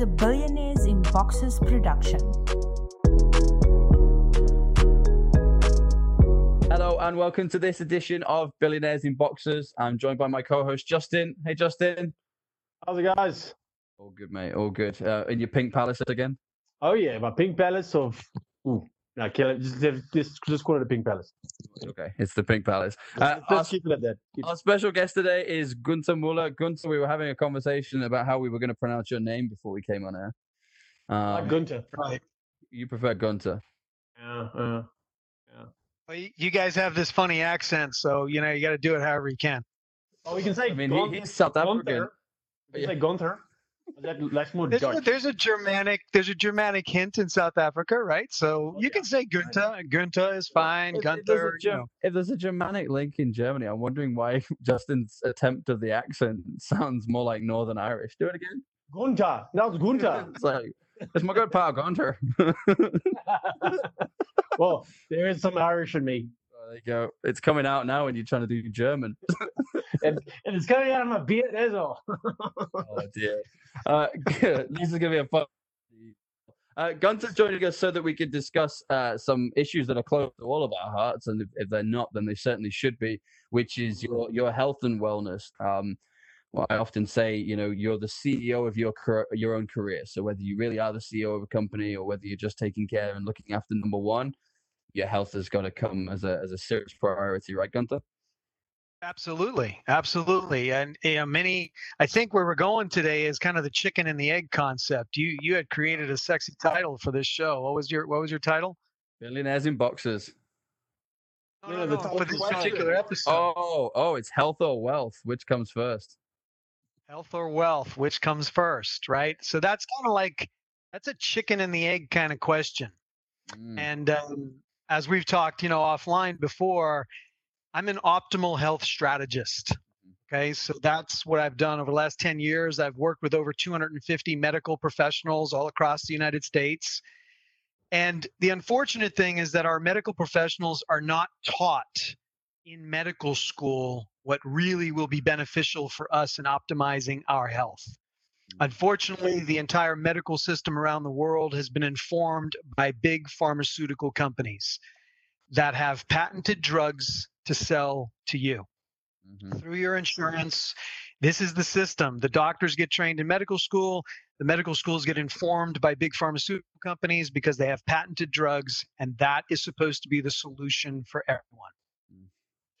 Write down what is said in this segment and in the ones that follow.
is a Billionaires in Boxes production. Hello and welcome to this edition of Billionaires in Boxes. I'm joined by my co-host Justin. Hey Justin. How's it, guys? All good, mate. All good. Uh, in your pink palace again? Oh yeah, my pink palace of. Ooh, no, kill it. Just, just, just call it a pink palace. Okay, it's the pink palace. Let's, Uh, let's our, keep it at that. Keep- our special guest today is Gunter Muller. Gunter, we were having a conversation about how we were going to pronounce your name before we came on air. like Um, Gunter. Right. you prefer Gunter. Yeah, uh, Well, you, you guys have this funny accent, so you know you got to do it however you can. oh, we can say. I mean, Gun- he, he's South African. Gunther. We Yeah. can say Gunter. That, that's more There's a, there's a Germanic there's a Germanic hint in South Africa, right? So Oh, you yeah. can say Gunta. Gunta is fine. If- if there's a Gunther. you know. If there's a Germanic link in Germany, I'm wondering why Justin's attempt of the accent sounds more like Northern Irish. Do it again. Gunter. That was Gunter. It's like it's my good pal Gunter. well, there is some Irish in me, There you go. It's coming out now when you're trying to do German. and, and it's coming out of my beard. That's all. oh dear. Uh, this is gonna be a fun. Uh, Gunter's joining us so that we can discuss uh, some issues that are close to all of our hearts, and if, if they're not, then they certainly should be, which is your your health and wellness. Um, well, I often say, you know, you're the CEO of your your own career. So whether you really are the CEO of a company or whether you're just taking care and looking after number one, your health has got to come as a as a serious priority, right, Gunther? Absolutely, absolutely, and you know, many. I think where we're going today is kind of the chicken and the egg concept. You you had created a sexy title for this show. What was your What was your title? Billionaires in boxes. No, Yeah, no, no, for this particular episode. Oh, oh, it's health or wealth. Which comes first? Health or wealth, which comes first, right? So that's kind of like that's a chicken and the egg kind of question. Mm. And um, as we've talked, you know, offline before, I'm an optimal health strategist. Okay, so that's what I've done over the last 10 years. I've worked with over 250 medical professionals all across the United States. And the unfortunate thing is that our medical professionals are not taught in medical school what really will be beneficial for us in optimizing our health. Unfortunately, the entire medical system around the world has been informed by big pharmaceutical companies that have patented drugs to sell to you Mhm. through your insurance. This is the system. The doctors get trained in medical school. The medical schools get informed by big pharmaceutical companies because they have patented drugs, and that is supposed to be the solution for everyone.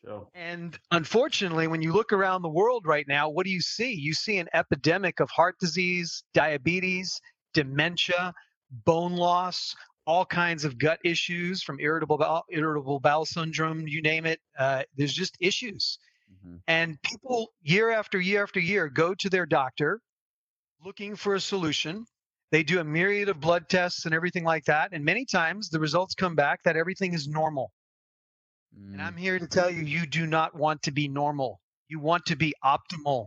Sure. And unfortunately, when you look around the world right now, what do you see? You see an epidemic of heart disease, diabetes, dementia, bone loss, all kinds of gut issues from irritable bowel, irritable bowel syndrome, you name it. Uh, there's just issues. Mhm. And people, year after year after year, go to their doctor looking for a solution. They do a myriad of blood tests and everything like that. And many times the results come back that everything is normal. And I'm Mm, here to tell you, you do not want to be normal. You want to be optimal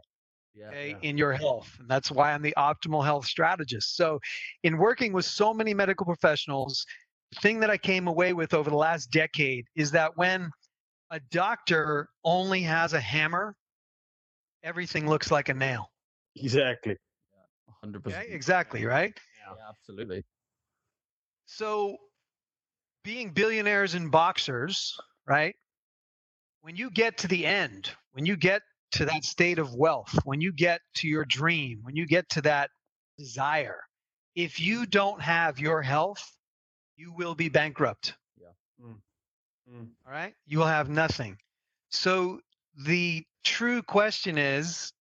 yeah, okay, yeah. in your health. And that's why I'm the optimal health strategist. So, in working with so many medical professionals, the thing that I came away with over the last decade is that when a doctor only has a hammer, everything looks like a nail. Exactly. 100%. Okay, exactly, right? Yeah, absolutely. So, being billionaires and boxers, right? When you get to the end, when you get to that state of wealth, when you get to your dream, when you get to that desire, if you don't have your health, you will be bankrupt. Mm. All right? You will have nothing. So, the true question is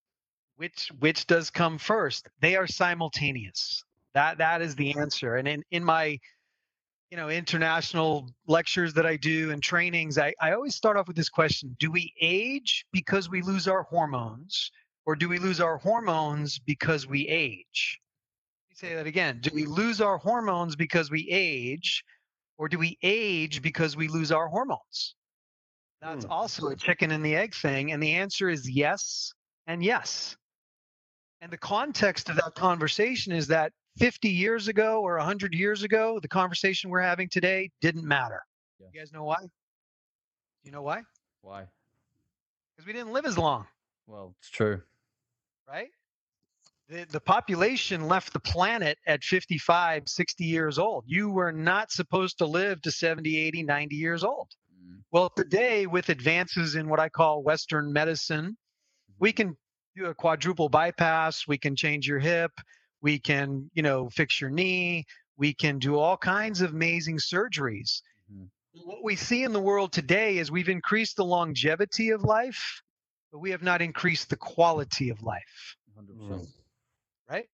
which which does come first? They are simultaneous. That that is the answer. And in, in my you know international lectures that I do and trainings, I, I always start off with this question: Do we age because we lose our hormones, or do we lose our hormones because we age? Let me say that again. Do we lose our hormones because we age, or do we age because we lose our hormones? That's Hmm. also a chicken and the egg thing. And the answer is yes and yes. And the context of that conversation is that 50 years ago or 100 years ago, the conversation we're having today didn't matter. Yeah. You guys know why? You know why? Why? Because we didn't live as long, Well, it's true. right? the, the population left the planet at 55, 60 years old. You were not supposed to live to 70, 80, 90 years old. Mm. Well, today, with advances in what I call Western medicine, we can do a quadruple bypass. We can change your hip. We can, you know, fix your knee. We can do all kinds of amazing surgeries. Mhm. What we see in the world today is we've increased the longevity of life, but we have not increased the quality of life 100%. right?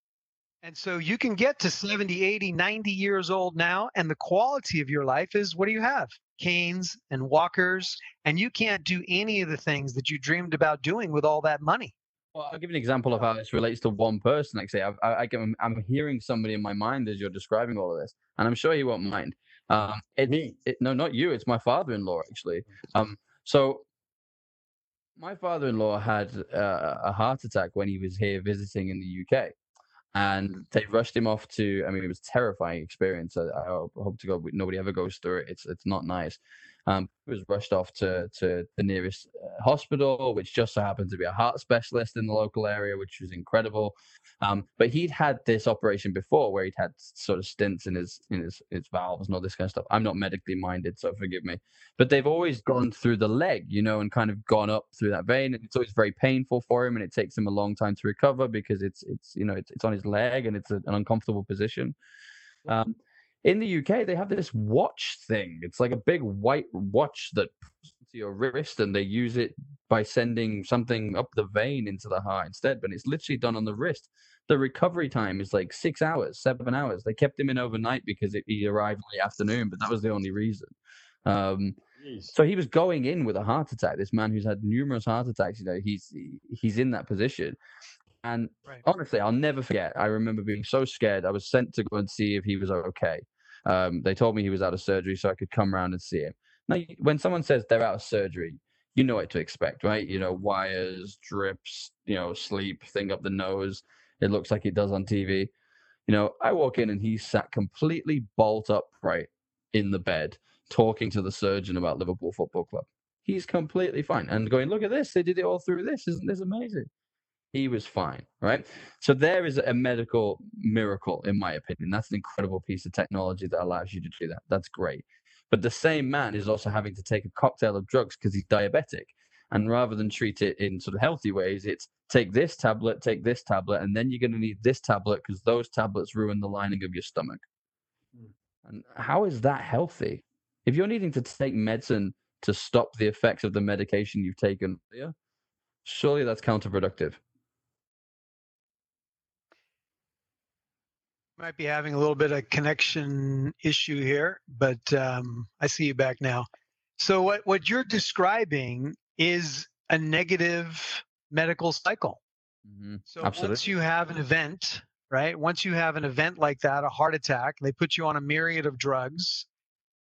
And so you can get to 70, 80, 90 years old now, and the quality of your life is what do you have? Canes and walkers, and you can't do any of the things that you dreamed about doing with all that money. Well, I'll give an example of how this relates to one person. Like, say, I, I can, I'm hearing somebody in my mind as you're describing all of this, and I'm sure he won't mind. Um, it, Me. it, no, not you. It's my father-in-law, actually. Um, so my father-in-law had uh, a heart attack when he was here visiting in the UK, and they rushed him off to. I mean, it was a terrifying experience. I, I hope hope to God nobody ever goes through it. It's it's not nice. Um, he was rushed off to to the nearest uh, hospital, which just so happened to be a heart specialist in the local area, which was incredible. Um, but he'd had this operation before, where he'd had sort of stents in his in his his valves and all this kind of stuff. I'm not medically minded, so forgive me. But they've always gone through the leg, you know, and kind of gone up through that vein, and it's always very painful for him, and it takes him a long time to recover because it's it's you know it's, it's on his leg and it's a, an uncomfortable position. Um, in the UK, they have this watch thing. It's like a big white watch that puts to your wrist, and they use it by sending something up the vein into the heart instead. But it's literally done on the wrist. The recovery time is like six hours, seven hours. They kept him in overnight because it, he arrived late afternoon, but that was the only reason. Um, so he was going in with a heart attack. This man who's had numerous heart attacks, you know, he's he's in that position. And Right. honestly, I'll never forget. I remember being so scared. I was sent to go and see if he was okay. Um, they told me he was out of surgery, so I could come round and see him. Now, when someone says they're out of surgery, you know what to expect, right? You know, wires, drips, you know, sleep, thing up the nose. It looks like it does on TV. You know, I walk in and he's sat completely bolt upright in the bed, talking to the surgeon about Liverpool Football Club. He's completely fine and going, look at this. They did it all through this. Isn't this amazing? He was fine, right? So there is a medical miracle, in my opinion. That's an incredible piece of technology that allows you to do that. That's great. But the same man is also having to take a cocktail of drugs because he's diabetic. And rather than treat it in sort of healthy ways, it's take this tablet, take this tablet, and then you're going to need this tablet because those tablets ruin the lining of your stomach. Mm. And how is that healthy? If you're needing to take medicine to stop the effects of the medication you've taken, yeah, surely that's counterproductive. Might be having a little bit of connection issue here, but um, I see you back now. So what what you're describing is a negative medical cycle. hmm So Absolutely. once you have an event, right? Once you have an event like that, a heart attack, they put you on a myriad of drugs.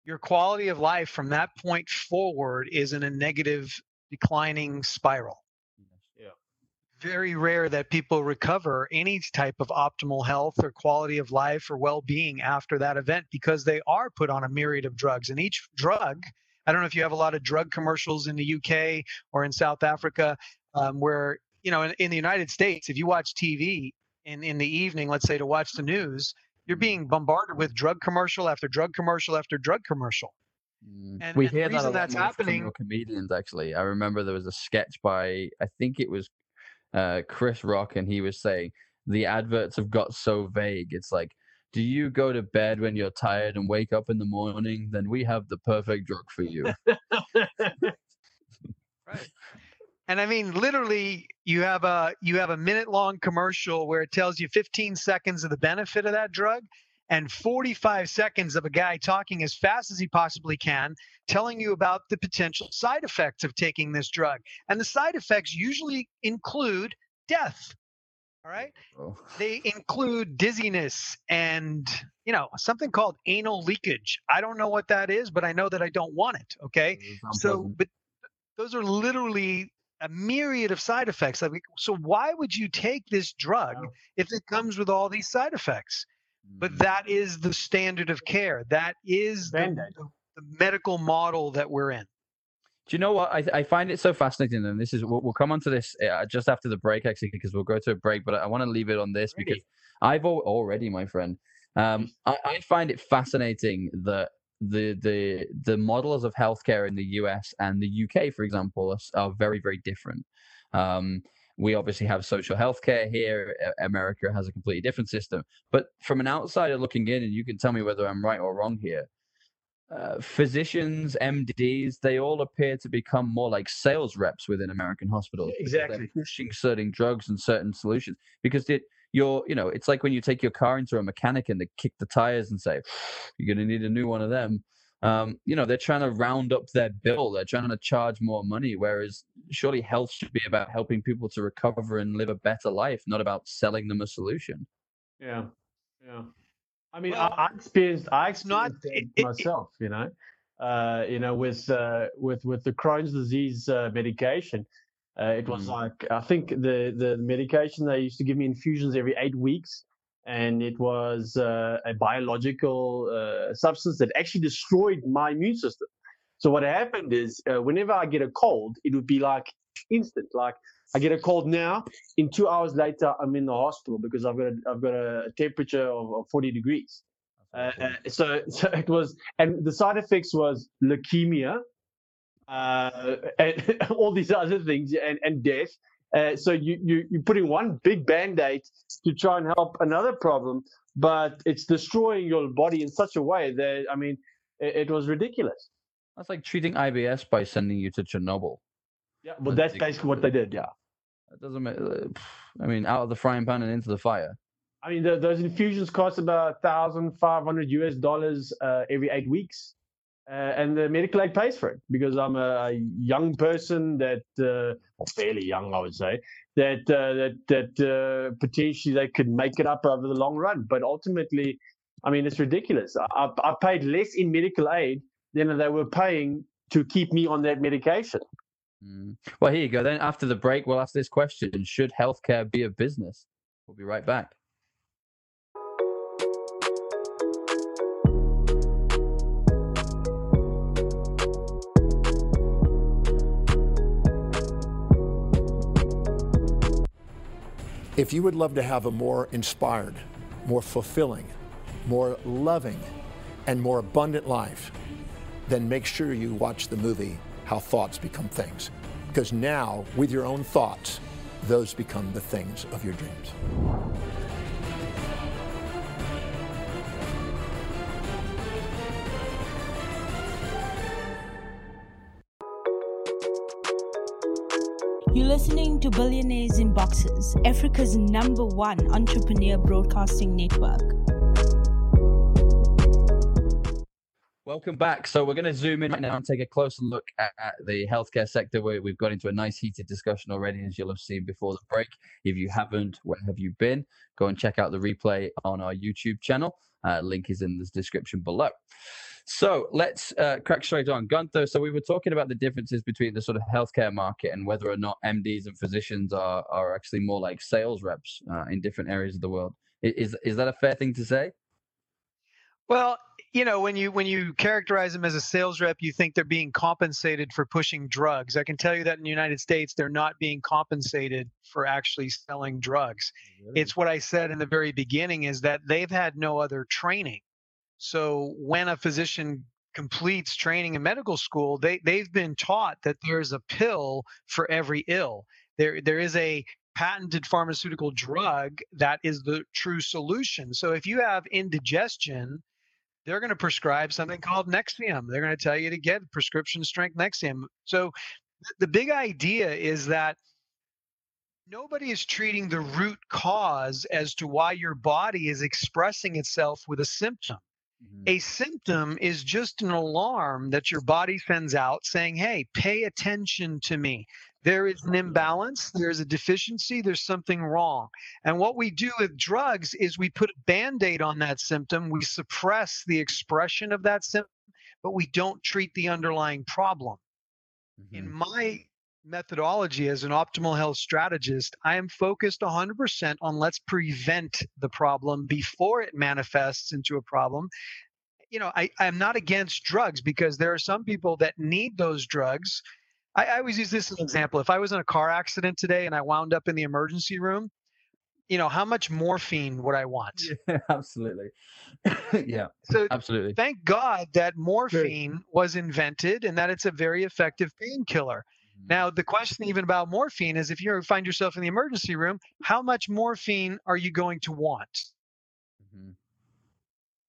Your quality of life from that point forward is in a negative declining spiral. Very rare that people recover any type of optimal health or quality of life or well-being after that event because they are put on a myriad of drugs and each drug I don't know if you have a lot of drug commercials in the UK or in South Africa um, where you know in, in the United States if you watch TV in in the evening let's say to watch the news you're being bombarded with drug commercial after drug commercial after drug commercial Mm. And- we and the hear that a reason lot that's more from happening- your comedians. Actually, I remember there was a sketch by I think it was uh, Chris Rock, and he was saying the adverts have got so vague. It's like, do you go to bed when you're tired and wake up in the morning? Then we have the perfect drug for you. Right. And I mean, literally, you have a you have a minute long commercial where it tells you 15 seconds of the benefit of that drug, and 45 seconds of a guy talking as fast as he possibly can, telling you about the potential side effects of taking this drug. And the side effects usually include death. All right. Oh, They include dizziness and you know something called anal leakage. I don't know what that is, but I know that I don't want it. Okay it's so but those are literally a myriad of side effects like so why would you take this drug if it comes with all these side effects but Mm. that is the standard of care that is the, the, medical model that we're in Do you know what? I, I find it so fascinating, and this is we'll, we'll come on to this uh, just after the break, actually, because we'll go to a break. But I want to leave it on this Already? because I've al- already, my friend, um, I, I find it fascinating that the the the models of healthcare in the US and the UK, for example, are, are very very different. Um, we obviously have social health care here. America has a completely different system. But from an outsider looking in, and you can tell me whether I'm right or wrong here. Uh, physicians, MDs, they all appear to become more like sales reps within American hospitals. Exactly. pushing certain drugs and certain solutions because it, you're, you know, it's like when you take your car into a mechanic and they kick the tires and say, "You're going to need a new one of them." Um, you know, they're trying to round up their bill. They're trying to charge more money. Whereas surely health should be about helping people to recover and live a better life, not about selling them a solution. Yeah, yeah. I mean, Well, I, I experienced, I it's not- experienced it- it it- myself. You know, uh, you know, with uh, with with the Crohn's disease uh, medication, uh, it was Mm. like I think the the medication they used to give me infusions every eight weeks, and it was uh, a biological uh, substance that actually destroyed my immune system. So what happened is, uh, whenever I get a cold, it would be like instant. Like I get a cold now, in two hours later, I'm in the hospital because I've got a, I've got a temperature of, of 40 degrees. Uh, uh, so, so it was, and the side effects was leukemia, uh, and all these other things, and, and death. Uh, so you, you you're putting one big band-aid to try and help another problem, but it's destroying your body in such a way that I mean, it, it was ridiculous. That's like treating IBS by sending you to Chernobyl. Yeah, but that's basically what they did. Yeah. That doesn't make. uh, I mean, out of the frying pan and into the fire. I mean, the, those infusions cost about thousand five hundred US dollars uh, every eight weeks, uh, and the medical aid pays for it because I'm a, a young person that, uh, or fairly young, I would say, that uh, that that uh, potentially they could make it up over the long run. But ultimately, I mean, it's ridiculous. I, I paid less in medical aid than they were paying to keep me on that medication. Mm. Well, here you go. Then after the break, we'll ask this question: Should healthcare be a business? We'll be right back. If you would love to have a more inspired, more fulfilling, more loving, and more abundant life, then make sure you watch the movie How Thoughts Become Things. Because now, with your own thoughts, those become the things of your dreams. Listening to Billionaires in Boxes, Africa's number one entrepreneur broadcasting network. Welcome back. So we're going to zoom in right now and take a closer look at, at the healthcare sector where we've got into a nice heated discussion already, as you'll have seen before the break. If you haven't, where have you been? Go and check out the replay on our YouTube channel. Uh, link is in the description below. So let's uh, crack straight on. Gunther, so we were talking about the differences between the sort of healthcare market and whether or not MDs and physicians are, are actually more like sales reps uh, in different areas of the world. Is, is that a fair thing to say? Well, you know, when you when you characterize them as a sales rep, you think they're being compensated for pushing drugs. I can tell you that in the United States, they're not being compensated for actually selling drugs. It's what I said in the very beginning is that they've had no other training. So when a physician completes training in medical school, they they've been taught that there's a pill for every ill. There there is a patented pharmaceutical drug that is the true solution. So if you have indigestion, they're going to prescribe something called Nexium. They're going to tell you to get prescription strength Nexium. So the big idea is that nobody is treating the root cause as to why your body is expressing itself with a symptom. Mm-hmm. A symptom is just an alarm that your body sends out saying, hey, pay attention to me. There is an imbalance, there's a deficiency, there's something wrong. And what we do with drugs is we put a band aid on that symptom, we suppress the expression of that symptom, but we don't treat the underlying problem. In mm-hmm. my methodology as an optimal health strategist, I am focused 100% on let's prevent the problem before it manifests into a problem. you know, I, I'm not against drugs because there are some people that need those drugs. I, I always use this as an example. If I was in a car accident today and I wound up in the emergency room, you know, how much morphine would I want? Yeah, absolutely. yeah, So absolutely. thank God that morphine was invented and that it's a very effective painkiller. Mm-hmm. Now, the question even about morphine is if you find yourself in the emergency room, how much morphine are you going to want? Mhm.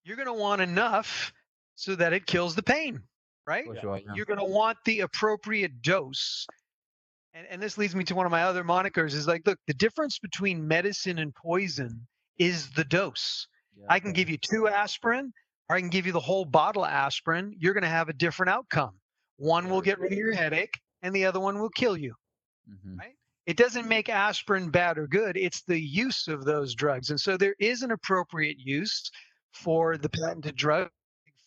You're going to want enough so that it kills the pain, right? Yeah. You're going to want the appropriate dose. And, and this leads me to one of my other monikers is like, look, the difference between medicine and poison is the dose. Yeah, I can give you two aspirin or I can give you the whole bottle of aspirin. You're going to have a different outcome. One will get rid of your headache and the other one will kill you. Mhm. It doesn't make aspirin bad or good. It's the use of those drugs. And so there is an appropriate use for the patented drug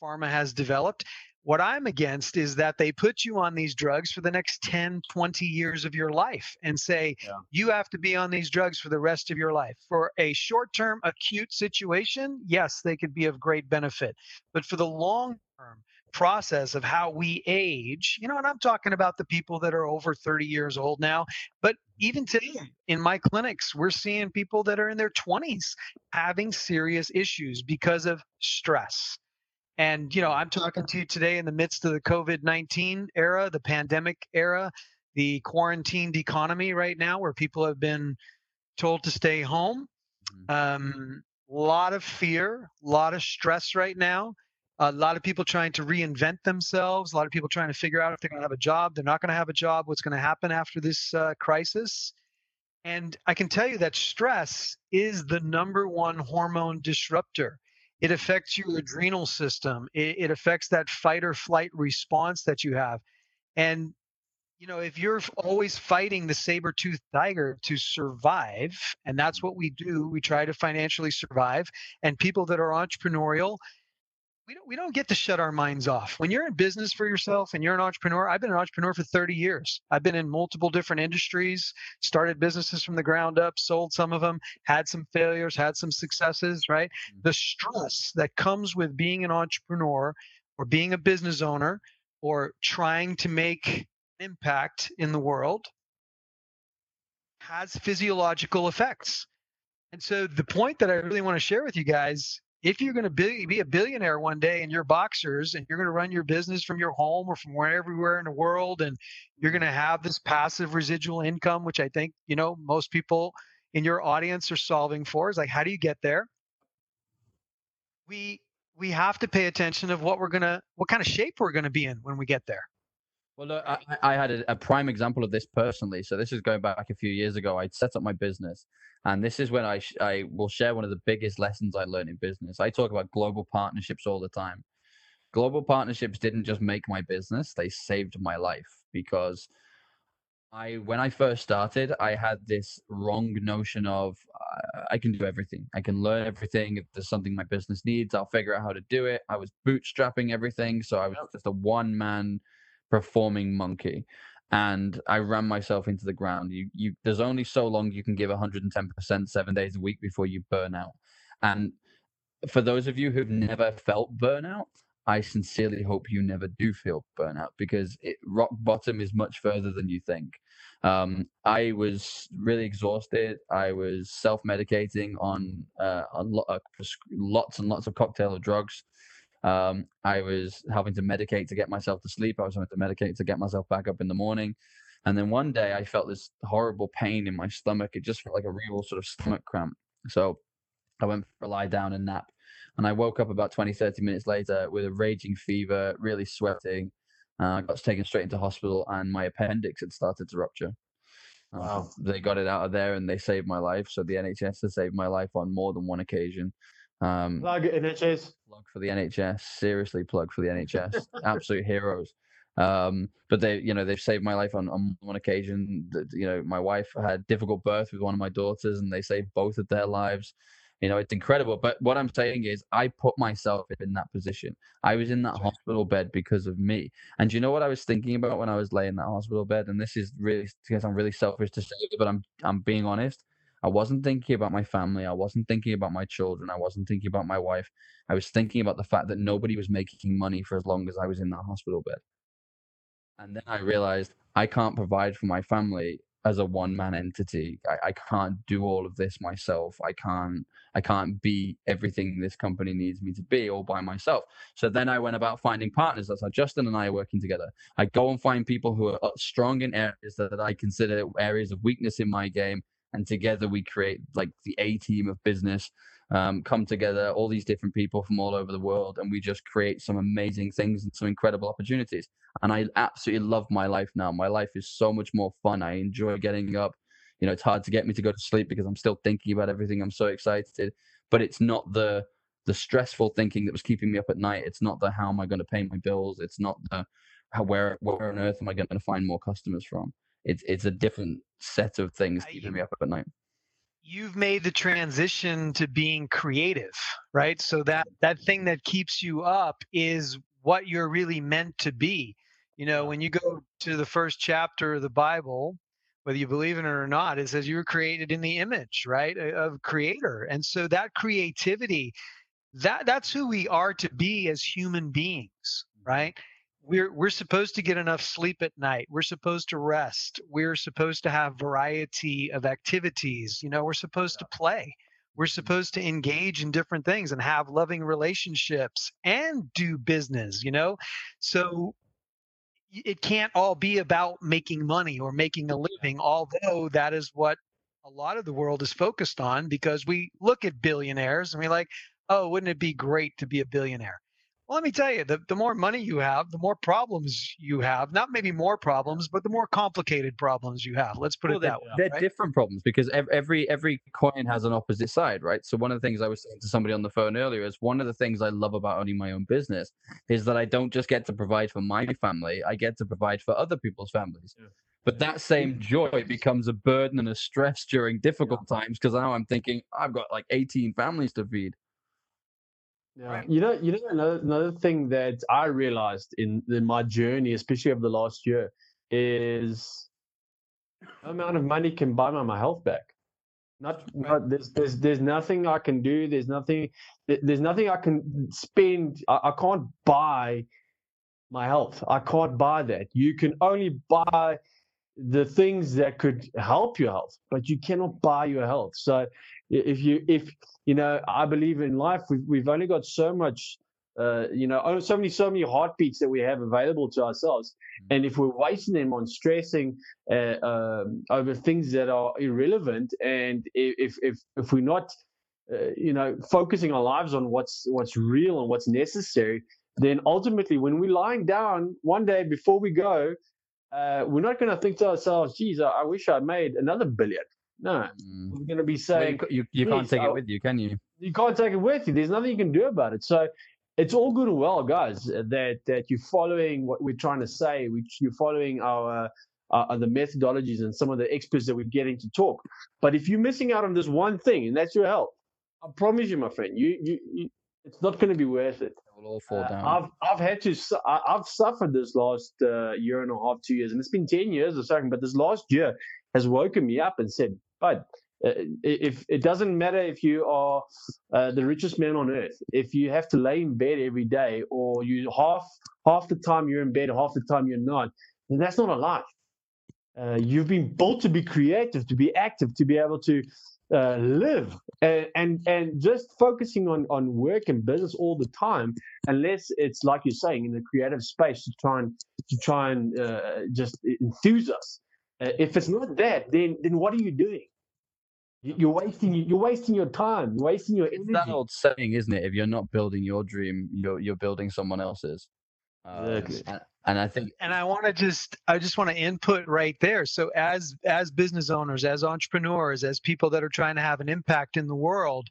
pharma has developed. What I'm against is that they put you on these drugs for the next 10, 20 years of your life and say, Yeah. you have to be on these drugs for the rest of your life. For a short term acute situation, yes, they could be of great benefit. But for the long term, process of how we age, you know, and I'm talking about the people that are over 30 years old now, but even today in my clinics, we're seeing people that are in their 20s having serious issues because of stress. And, you know, I'm talking to you today in the midst of the COVID 19 era, the pandemic era, the quarantined economy right now, where people have been told to stay home. Mhm. Um, a lot of fear, a lot of stress right now. A lot of people trying to reinvent themselves. A lot of people trying to figure out if they're going to have a job. They're not going to have a job. What's going to happen after this uh, crisis? And I can tell you that stress is the number one hormone disruptor. It affects your adrenal system. It, it affects that fight or flight response that you have. And you know, if you're always fighting the saber-toothed tiger to survive, and that's what we do, we try to financially survive. And people that are entrepreneurial, we don't we don't get to shut our minds off. When you're in business for yourself and you're an entrepreneur, I've been an entrepreneur for 30 years. I've been in multiple different industries, started businesses from the ground up, sold some of them, had some failures, had some successes, right? Mm. The stress that comes with being an entrepreneur or being a business owner or trying to make an impact in the world has physiological effects. And so the point that I really want to share with you guys, if you're going to be, be a billionaire one day and you're boxers and you're going to run your business from your home or from where everywhere in the world and you're going to have this passive residual income, which I think, you know, most people in your audience are solving for is like, how do you get there? We we have to pay attention of what we're gonna what kind of shape we're gonna be in when we get there. Well, look, I, I had a, a prime example of this personally. So this is going back a few years ago. I set up my business, and this is when I sh- I will share one of the biggest lessons I learned in business. I talk about global partnerships all the time. Global partnerships didn't just make my business; they saved my life because I when I first started, I had this wrong notion of uh, I can do everything. I can learn everything. If there's something my business needs, I'll figure out how to do it. I was bootstrapping everything, so I was just a one man performing monkey and I ran myself into the ground. You, you, there's only so long you can give 110% seven days a week before you burn out. And for those of you who've never felt burnout, I sincerely hope you never do feel burnout because it, rock bottom is much further than you think. Um, I was really exhausted. I was self-medicating on uh, a lot, uh, lots and lots of cocktail of drugs. Um, I was having to medicate to get myself to sleep. I was having to medicate to get myself back up in the morning. And then one day I felt this horrible pain in my stomach. It just felt like a real sort of stomach cramp. So I went for a lie down and nap. And I woke up about 20, 30 minutes later with a raging fever, really sweating. Uh, I got taken straight into hospital and my appendix had started to rupture. Uh, Wow. They got it out of there and they saved my life. So the NHS has saved my life on more than one occasion. Um, Plug NHS. plug for the NHS. Seriously, plug for the NHS. Absolute heroes. Um, but they, you know, they've saved my life on, on one occasion. You know, my wife had difficult birth with one of my daughters, and they saved both of their lives. You know, it's incredible. But what I'm saying is, I put myself in that position. I was in that hospital bed because of me. And do you know what I was thinking about when I was laying in that hospital bed? And this is really because I'm really selfish to say, but I'm I'm being honest. I wasn't thinking about my family. I wasn't thinking about my children. I wasn't thinking about my wife. I was thinking about the fact that nobody was making money for as long as I was in that hospital bed. And then I realized I can't provide for my family as a one man entity. I, I can't do all of this myself. I can't I can't be everything this company needs me to be all by myself. So then I went about finding partners. That's how Justin and I are working together. I go and find people who are uh, strong in areas that I consider areas of weakness in my game. And together we create like the A team of business um, come together, all these different people from all over the world, and we just create some amazing things and some incredible opportunities. And I absolutely love my life now. My life is so much more fun. I enjoy getting up. You know, it's hard to get me to go to sleep because I'm still thinking about everything. I'm so excited, but it's not the the stressful thinking that was keeping me up at night. It's not the how am I going to pay my bills. It's not the how where where on earth am I going to find more customers from. It's it's a different set of things uh, keeping me up at night. You've made the transition to being creative right? So that that thing that keeps you up is what you're really meant to be. You know when you go to the first chapter of the bible whether you believe in it or not it says you were created in the image right of creator. And so that creativity that that's who we are to be as human beings right we're we're supposed to get enough sleep at night. We're supposed to rest. We're supposed to have variety of activities. You know we're supposed to play. We're supposed to engage in different things and have loving relationships and do business you know? So it can't all be about making money or making a living although that is what a lot of the world is focused on because we look at billionaires and we're like oh wouldn't it be great to be a billionaire well, let me tell you, the, the more money you have, the more problems you have. Not maybe more problems, but the more complicated problems you have. Let's put well, it that way. They're right? different problems because every every coin has an opposite side, right? So one of the things I was saying to somebody on the phone earlier is one of the things I love about owning my own business is that I don't just get to provide for my family, I get to provide for other people's families. Yeah. But that same mm. joy becomes a burden and a stress during difficult yeah. times because now I'm thinking I've got like 18 families to feed. Yeah. Right. You know, you know another another thing that I realized in in my journey, especially over the last year, is no amount of money can buy my, my health back. Not, not there's there's there's nothing I can do. There's nothing there's nothing I can spend. I, I can't buy my health. I can't buy that. You can only buy the things that could help your health, but you cannot buy your health. So if you if you know i believe in life we've, we've only got so much uh, you know so many so many heartbeats that we have available to ourselves mm-hmm. and if we're wasting them on stressing uh, um, over things that are irrelevant and if if if we're not uh, you know focusing our lives on what's what's real and what's necessary then ultimately when we're lying down one day before we go uh, we're not going to think to ourselves geez I, I wish i made another billion no, mm. we're going to be saying well, you, you, you can't take it with you, can you? You can't take it with you. There's nothing you can do about it. So it's all good and well, guys, that that you're following what we're trying to say. Which you're following our uh, the methodologies and some of the experts that we're getting to talk. But if you're missing out on this one thing, and that's your health, I promise you, my friend, you you, you it's not going to be worth it. It will all fall uh, down. I've I've had to I've suffered this last uh, year and a half, two years, and it's been ten years or something. But this last year has woken me up and said, but uh, if it doesn't matter if you are uh, the richest man on earth, if you have to lay in bed every day, or you half half the time you're in bed, half the time you're not, then that's not a life. Uh, you've been built to be creative, to be active, to be able to uh, live, and, and and just focusing on on work and business all the time, unless it's like you're saying in the creative space to try and to try and uh, just enthuse us. Uh, if it's not that, then then what are you doing? You're wasting you're wasting your time. You're wasting your energy. It's that old saying, isn't it? If you're not building your dream, you're you're building someone else's. Um, exactly. and, and I think and I want to just I just want to input right there. So as as business owners, as entrepreneurs, as people that are trying to have an impact in the world,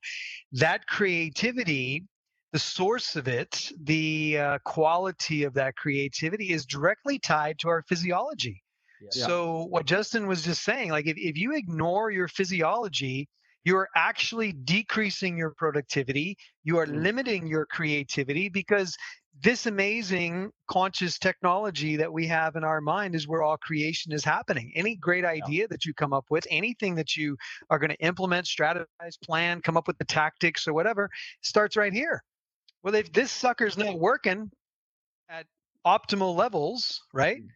that creativity the source of it, the uh, quality of that creativity is directly tied to our physiology. Yeah. So what Justin was just saying, like if, if you ignore your physiology you are actually decreasing your productivity. You are Mm. limiting your creativity because this amazing conscious technology that we have in our mind is where all creation is happening. Any great idea that you come up with, anything that you are going to implement, strategize, plan, come up with the tactics or whatever, starts right here. Well, if this sucker's not working at optimal levels, right? Mhm.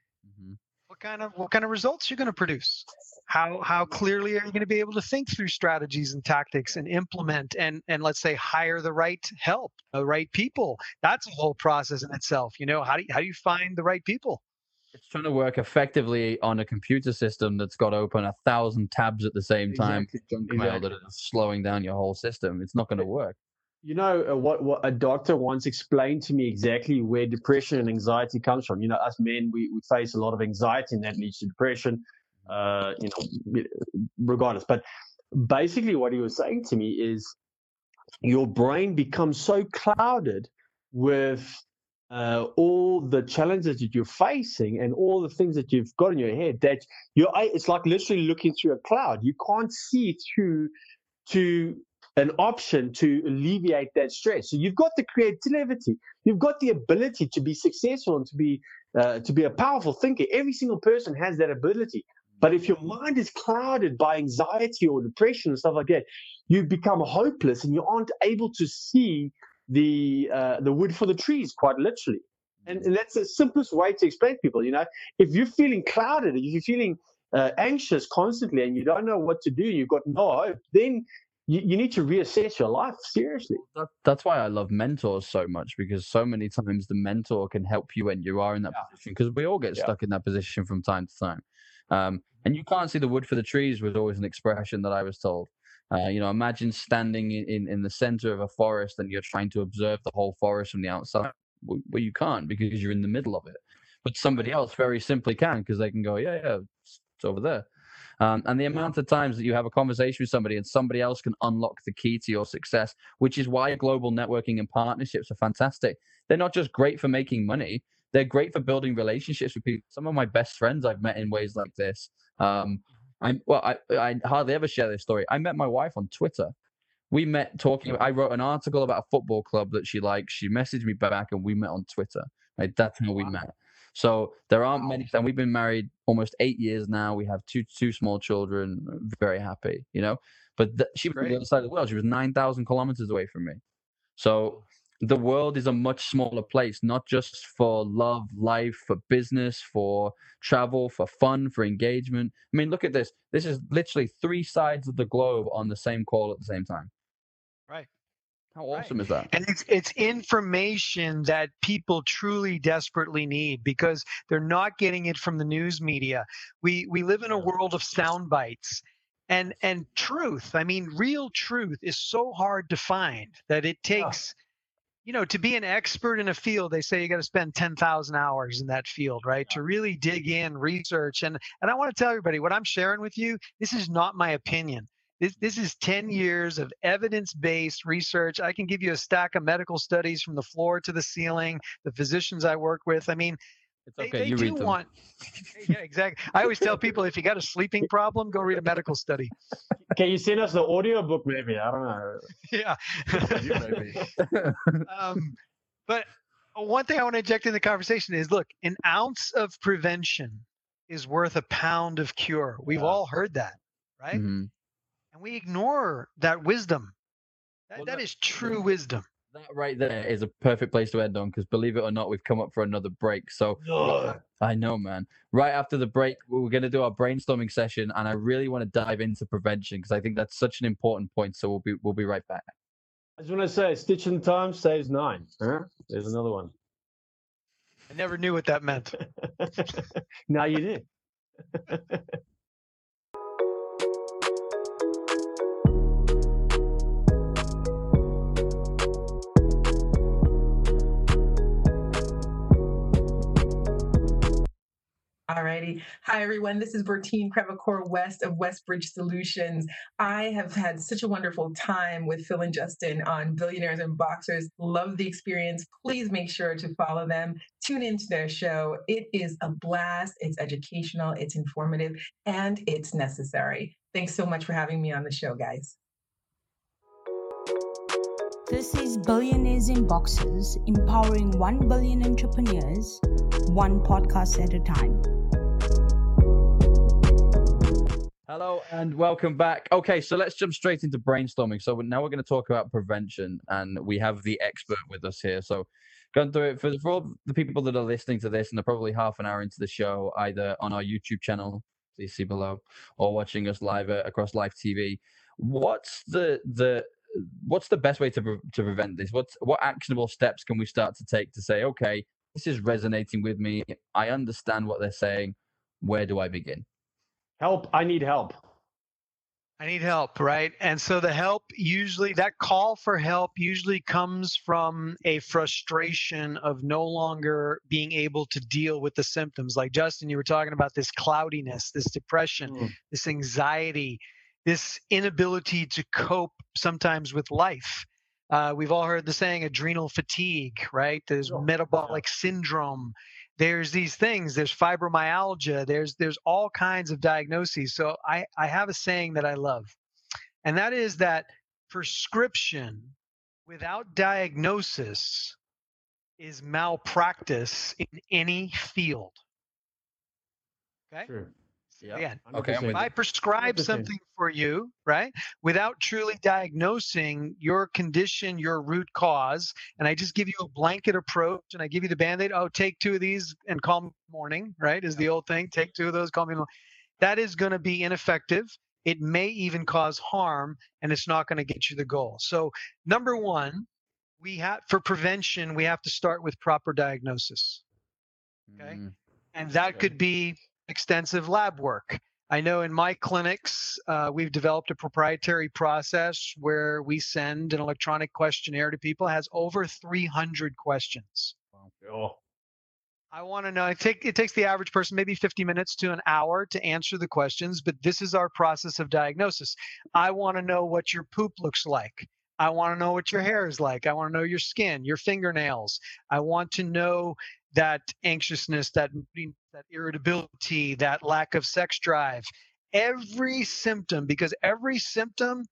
What kind of what kind of results you're going to produce? How how clearly are you going to be able to think through strategies and tactics and implement and and let's say hire the right help, the right people? That's a whole process in itself. You know, how do you, how do you find the right people? It's trying to work effectively on a computer system that's got open a thousand tabs at the same time. Exactly. Junk mail that Exactly. slowing down your whole system. It's not going to work. You know uh, what? What a doctor once explained to me exactly where depression and anxiety comes from. You know, us men we, we face a lot of anxiety, and that leads to depression. Uh, you know, regardless. But basically, what he was saying to me is, your brain becomes so clouded with uh, all the challenges that you're facing and all the things that you've got in your head that you're. It's like literally looking through a cloud. You can't see through to an option to alleviate that stress. So you've got the creativity, you've got the ability to be successful and to be uh, to be a powerful thinker. Every single person has that ability. But if your mind is clouded by anxiety or depression and stuff like that, you become hopeless and you aren't able to see the uh, the wood for the trees, quite literally. And, and that's the simplest way to explain to people. You know, if you're feeling clouded, if you're feeling uh, anxious constantly, and you don't know what to do, you've got no hope, then you, you need to reassess your life seriously. That, that's why I love mentors so much because so many times the mentor can help you when you are in that Yeah. position because we all get Yeah. stuck in that position from time to time. Um, and you can't see the wood for the trees was always an expression that I was told. Uh, you know, imagine standing in, in, the center of a forest and you're trying to observe the whole forest from the outside. Well, well, you can't because you're in the middle of it. But somebody else very simply can because they can go, yeah, yeah, it's, it's over there. Um, and the amount of times that you have a conversation with somebody and somebody else can unlock the key to your success, which is why global networking and partnerships are fantastic. They're not just great for making money, they're great for building relationships with people. Some of my best friends I've met in ways like this. Um, I'm well, I, I hardly ever share this story. I met my wife on Twitter. We met talking. I wrote an article about a football club that she likes. She messaged me back, and we met on Twitter. Right, that's how we met. So there aren't many, and we've been married almost eight years now. We have two two small children. Very happy, you know. But th- she was on the other side of the world. She was nine thousand kilometers away from me. So the world is a much smaller place, not just for love, life, for business, for travel, for fun, for engagement. I mean, look at this. This is literally three sides of the globe on the same call at the same time. Right. How Right. awesome is that? And it's it's information that people truly desperately need because they're not getting it from the news media. We we live in a world of sound bites. And and truth, I mean real truth is so hard to find that it Yeah. takes you know, to be an expert in a field, they say you got to spend 10,000 hours in that field, right? To really dig in, research. And, and I want to tell everybody what I'm sharing with you, this is not my opinion. This, this is 10 years of evidence based research. I can give you a stack of medical studies from the floor to the ceiling, the physicians I work with. I mean, It's they, okay. they you do read them. want. yeah, exactly. I always tell people if you got a sleeping problem, go read a medical study. Can you send us the audio book, maybe? I don't know. yeah. You maybe. um, but one thing I want to inject in the conversation is look, an ounce of prevention is worth a pound of cure. We've Yeah. all heard that, right? Mhm. And we ignore that wisdom. That, Well, that that- is true wisdom. That right there is a perfect place to end on because believe it or not, we've come up for another break. So I know, man. Right after the break, we're going to do our brainstorming session, and I really want to dive into prevention because I think that's such an important point. So we'll be we'll be right back. I just want to say, stitch in time saves nine. Huh? There's another one. I never knew what that meant. now you did. Alrighty. Hi, everyone. This is Bertine Crevacore West of Westbridge Solutions. I have had such a wonderful time with Phil and Justin on Billionaires and Boxers. Love the experience. Please make sure to follow them. Tune into their show. It is a blast. It's educational, it's informative, and it's necessary. Thanks so much for having me on the show, guys. This is Billionaires in Boxes, empowering 1 billion entrepreneurs, one podcast at a time. Hello and welcome back. Okay, so let's jump straight into brainstorming. So now we're going to talk about prevention, and we have the expert with us here. So, going through it for, for all the people that are listening to this, and they're probably half an hour into the show, either on our YouTube channel, please see below, or watching us live uh, across live TV. What's the the what's the best way to pre- to prevent this? What what actionable steps can we start to take to say, okay, this is resonating with me. I understand what they're saying. Where do I begin? Help! I need help. I need help, right? And so the help usually, that call for help usually comes from a frustration of no longer being able to deal with the symptoms. Like Justin, you were talking about this cloudiness, this depression, Mm. this anxiety, this inability to cope sometimes with life. Uh, we've all heard the saying adrenal fatigue, right? There's Oh, yeah. metabolic syndrome. There's these things. There's fibromyalgia. There's there's all kinds of diagnoses. So I I have a saying that I love, and that is that prescription without diagnosis is malpractice in any field. Okay. Sure. Yeah. Again, Okay, I'm if I prescribe 100%. something for you, right, without truly diagnosing your condition, your root cause, and I just give you a blanket approach and I give you the band aid, oh, take two of these and call me morning, right, is the old thing. Take two of those, call me morning. That is going to be ineffective. It may even cause harm and it's not going to get you the goal. So, number one, we have for prevention, we have to start with proper diagnosis Okay. Mm, and that Okay. could be extensive lab work. I know in my clinics, uh, we've developed a proprietary process where we send an electronic questionnaire to people. It has over 300 questions. Oh, I want to know. It, take, it takes the average person maybe 50 minutes to an hour to answer the questions, but this is our process of diagnosis. I want to know what your poop looks like. I want to know what your hair is like. I want to know your skin, your fingernails. I want to know that anxiousness, that that irritability, that lack of sex drive. Every symptom, because every symptom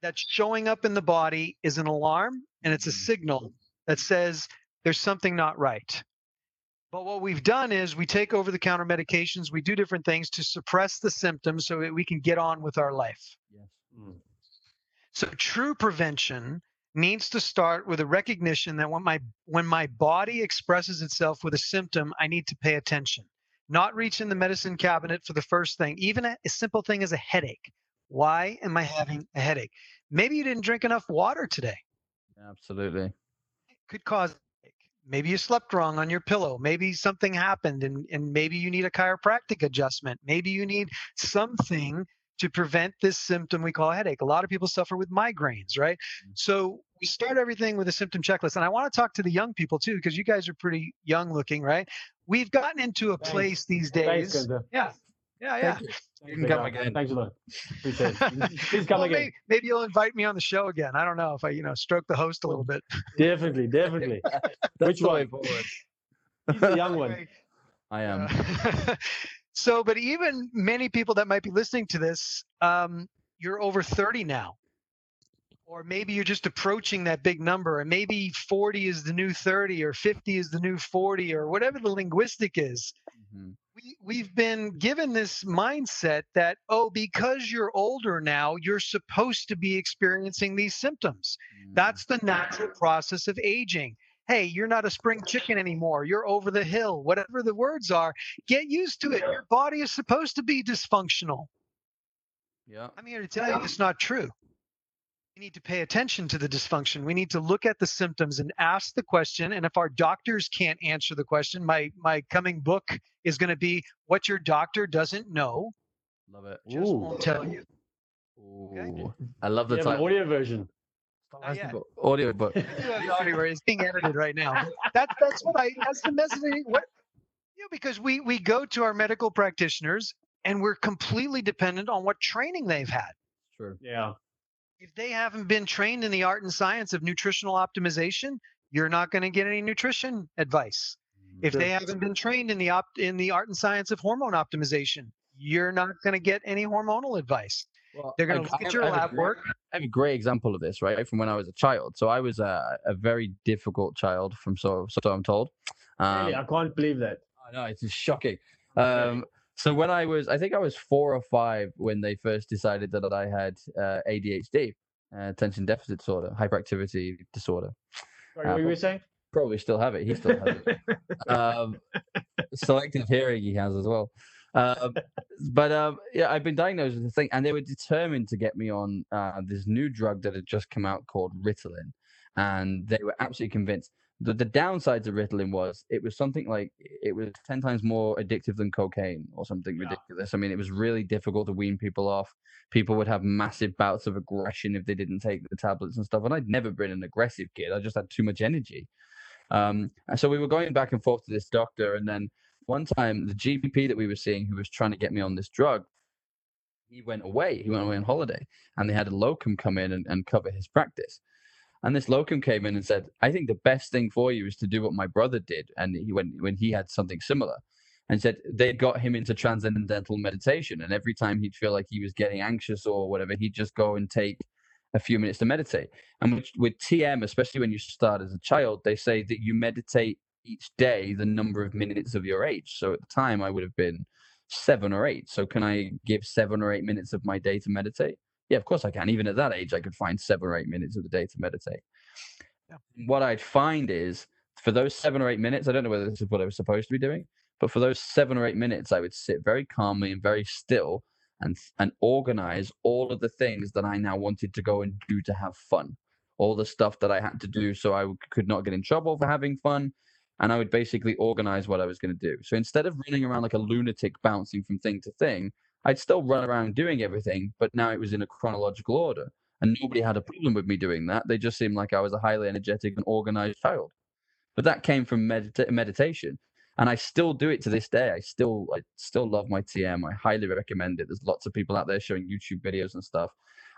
that's showing up in the body is an alarm and it's a Mhm. signal that says there's something not right. But what we've done is we take over the counter medications, we do different things to suppress the symptoms so that we can get on with our life. Yes. mm. So true prevention needs to start with a recognition that when my when my body expresses itself with a symptom, I need to pay attention. Not reach in the medicine cabinet for the first thing, even a, a simple thing as a headache. Why am I mm-hmm. having a headache? Maybe you didn't drink enough water today. Absolutely. It could cause maybe you slept wrong on your pillow maybe something happened and, and maybe you need a chiropractic adjustment maybe you need something to prevent this symptom we call a headache a lot of people suffer with migraines right so we start everything with a symptom checklist and i want to talk to the young people too because you guys are pretty young looking right we've gotten into a Thanks. place these days Gunther. yeah yeah yeah Thank you. You can come Thanks, again. Thanks a lot. Appreciate it. Please come Well, again. maybe, maybe you'll invite me on the show again i don't know if i you know stroke the host a little bit Definitely, definitely. That's Which the way one? forward. He's the young one. I am. Uh, so, but even many people that might be listening to this, um, you're over 30 now. Or maybe you're just approaching that big number, and maybe 40 is the new 30, or 50 is the new 40, or whatever the linguistic is. Mhm. We, we've been given this mindset that, oh, because you're older now, you're supposed to be experiencing these symptoms. Mm. That's the natural process of aging. Hey, you're not a spring chicken anymore. You're over the hill. Whatever the words are, get used to it. Your body is supposed to be dysfunctional. Yeah. I'm here to tell you it's not true. We need to pay attention to the dysfunction. We need to look at the symptoms and ask the question. And if our doctors can't answer the question, my my coming book is going to be what your doctor doesn't know, Love it. just Ooh. won't tell you. Ooh. I love the You title. audio version. Oh, not yet. Audio book. I do have the audio where it's being edited right now. That, that's what I, that's the message. I- What, you know, because we, we go to our medical practitioners and we're completely dependent on what training they've had. True. Yeah. If they haven't been trained in the art and science of nutritional optimization, you're not going to get any nutrition advice. If Sure. they haven't been trained in the op- in the art and science of hormone optimization, you're not going to get any hormonal advice. Well, They're going I- to look at have- your I a lab great- work. I have a great example of this, right, from when I was a child. So I was a, a very difficult child, from so so I'm told. Um, Really, I can't believe that. I know it's just shocking. Um, so when I was, I think I was four or five when they first decided that I had uh, ADHD, uh, attention deficit disorder, hyperactivity disorder. Sorry, what were you saying? Probably still have it. He still has it. um, selective hearing he has as well. Um, but um, yeah, I've been diagnosed with the thing, and they were determined to get me on uh, this new drug that had just come out called Ritalin, and they were absolutely convinced. The, the downsides of Ritalin was it was something like it was ten times more addictive than cocaine or something Yeah. ridiculous. I mean, it was really difficult to wean people off. People would have massive bouts of aggression if they didn't take the tablets and stuff. And I'd never been an aggressive kid. I just had too much energy. Um, and so we were going back and forth to this doctor, and then one time the GP that we were seeing, who was trying to get me on this drug, he went away. He went away on holiday, and they had a locum come in and, and cover his practice. And this locum came in and said, "I think the best thing for you is to do what my brother did." And he when when he had something similar, and said they'd got him into transcendental meditation, and every time he'd feel like he was getting anxious or whatever, he'd just go and take a few minutes to meditate. And with, with TM, especially when you start as a child, they say that you meditate each day the number of minutes of your age. So at the time, I would have been seven or eight. So can I give seven or eight minutes of my day to meditate? Yeah, of course I can. Even at that age, I could find seven or eight minutes of the day to meditate. Yeah. What I'd find is for those seven or eight minutes, I don't know whether this is what I was supposed to be doing, but for those seven or eight minutes, I would sit very calmly and very still and and organize all of the things that I now wanted to go and do to have fun. All the stuff that I had to do so I could not get in trouble for having fun. And I would basically organize what I was going to do. So instead of running around like a lunatic bouncing from thing to thing, I'd still run around doing everything, but now it was in a chronological order. And nobody had a problem with me doing that. They just seemed like I was a highly energetic and organized child. But that came from medita- meditation. And I still do it to this day. I still I still love my TM. I highly recommend it. There's lots of people out there showing YouTube videos and stuff.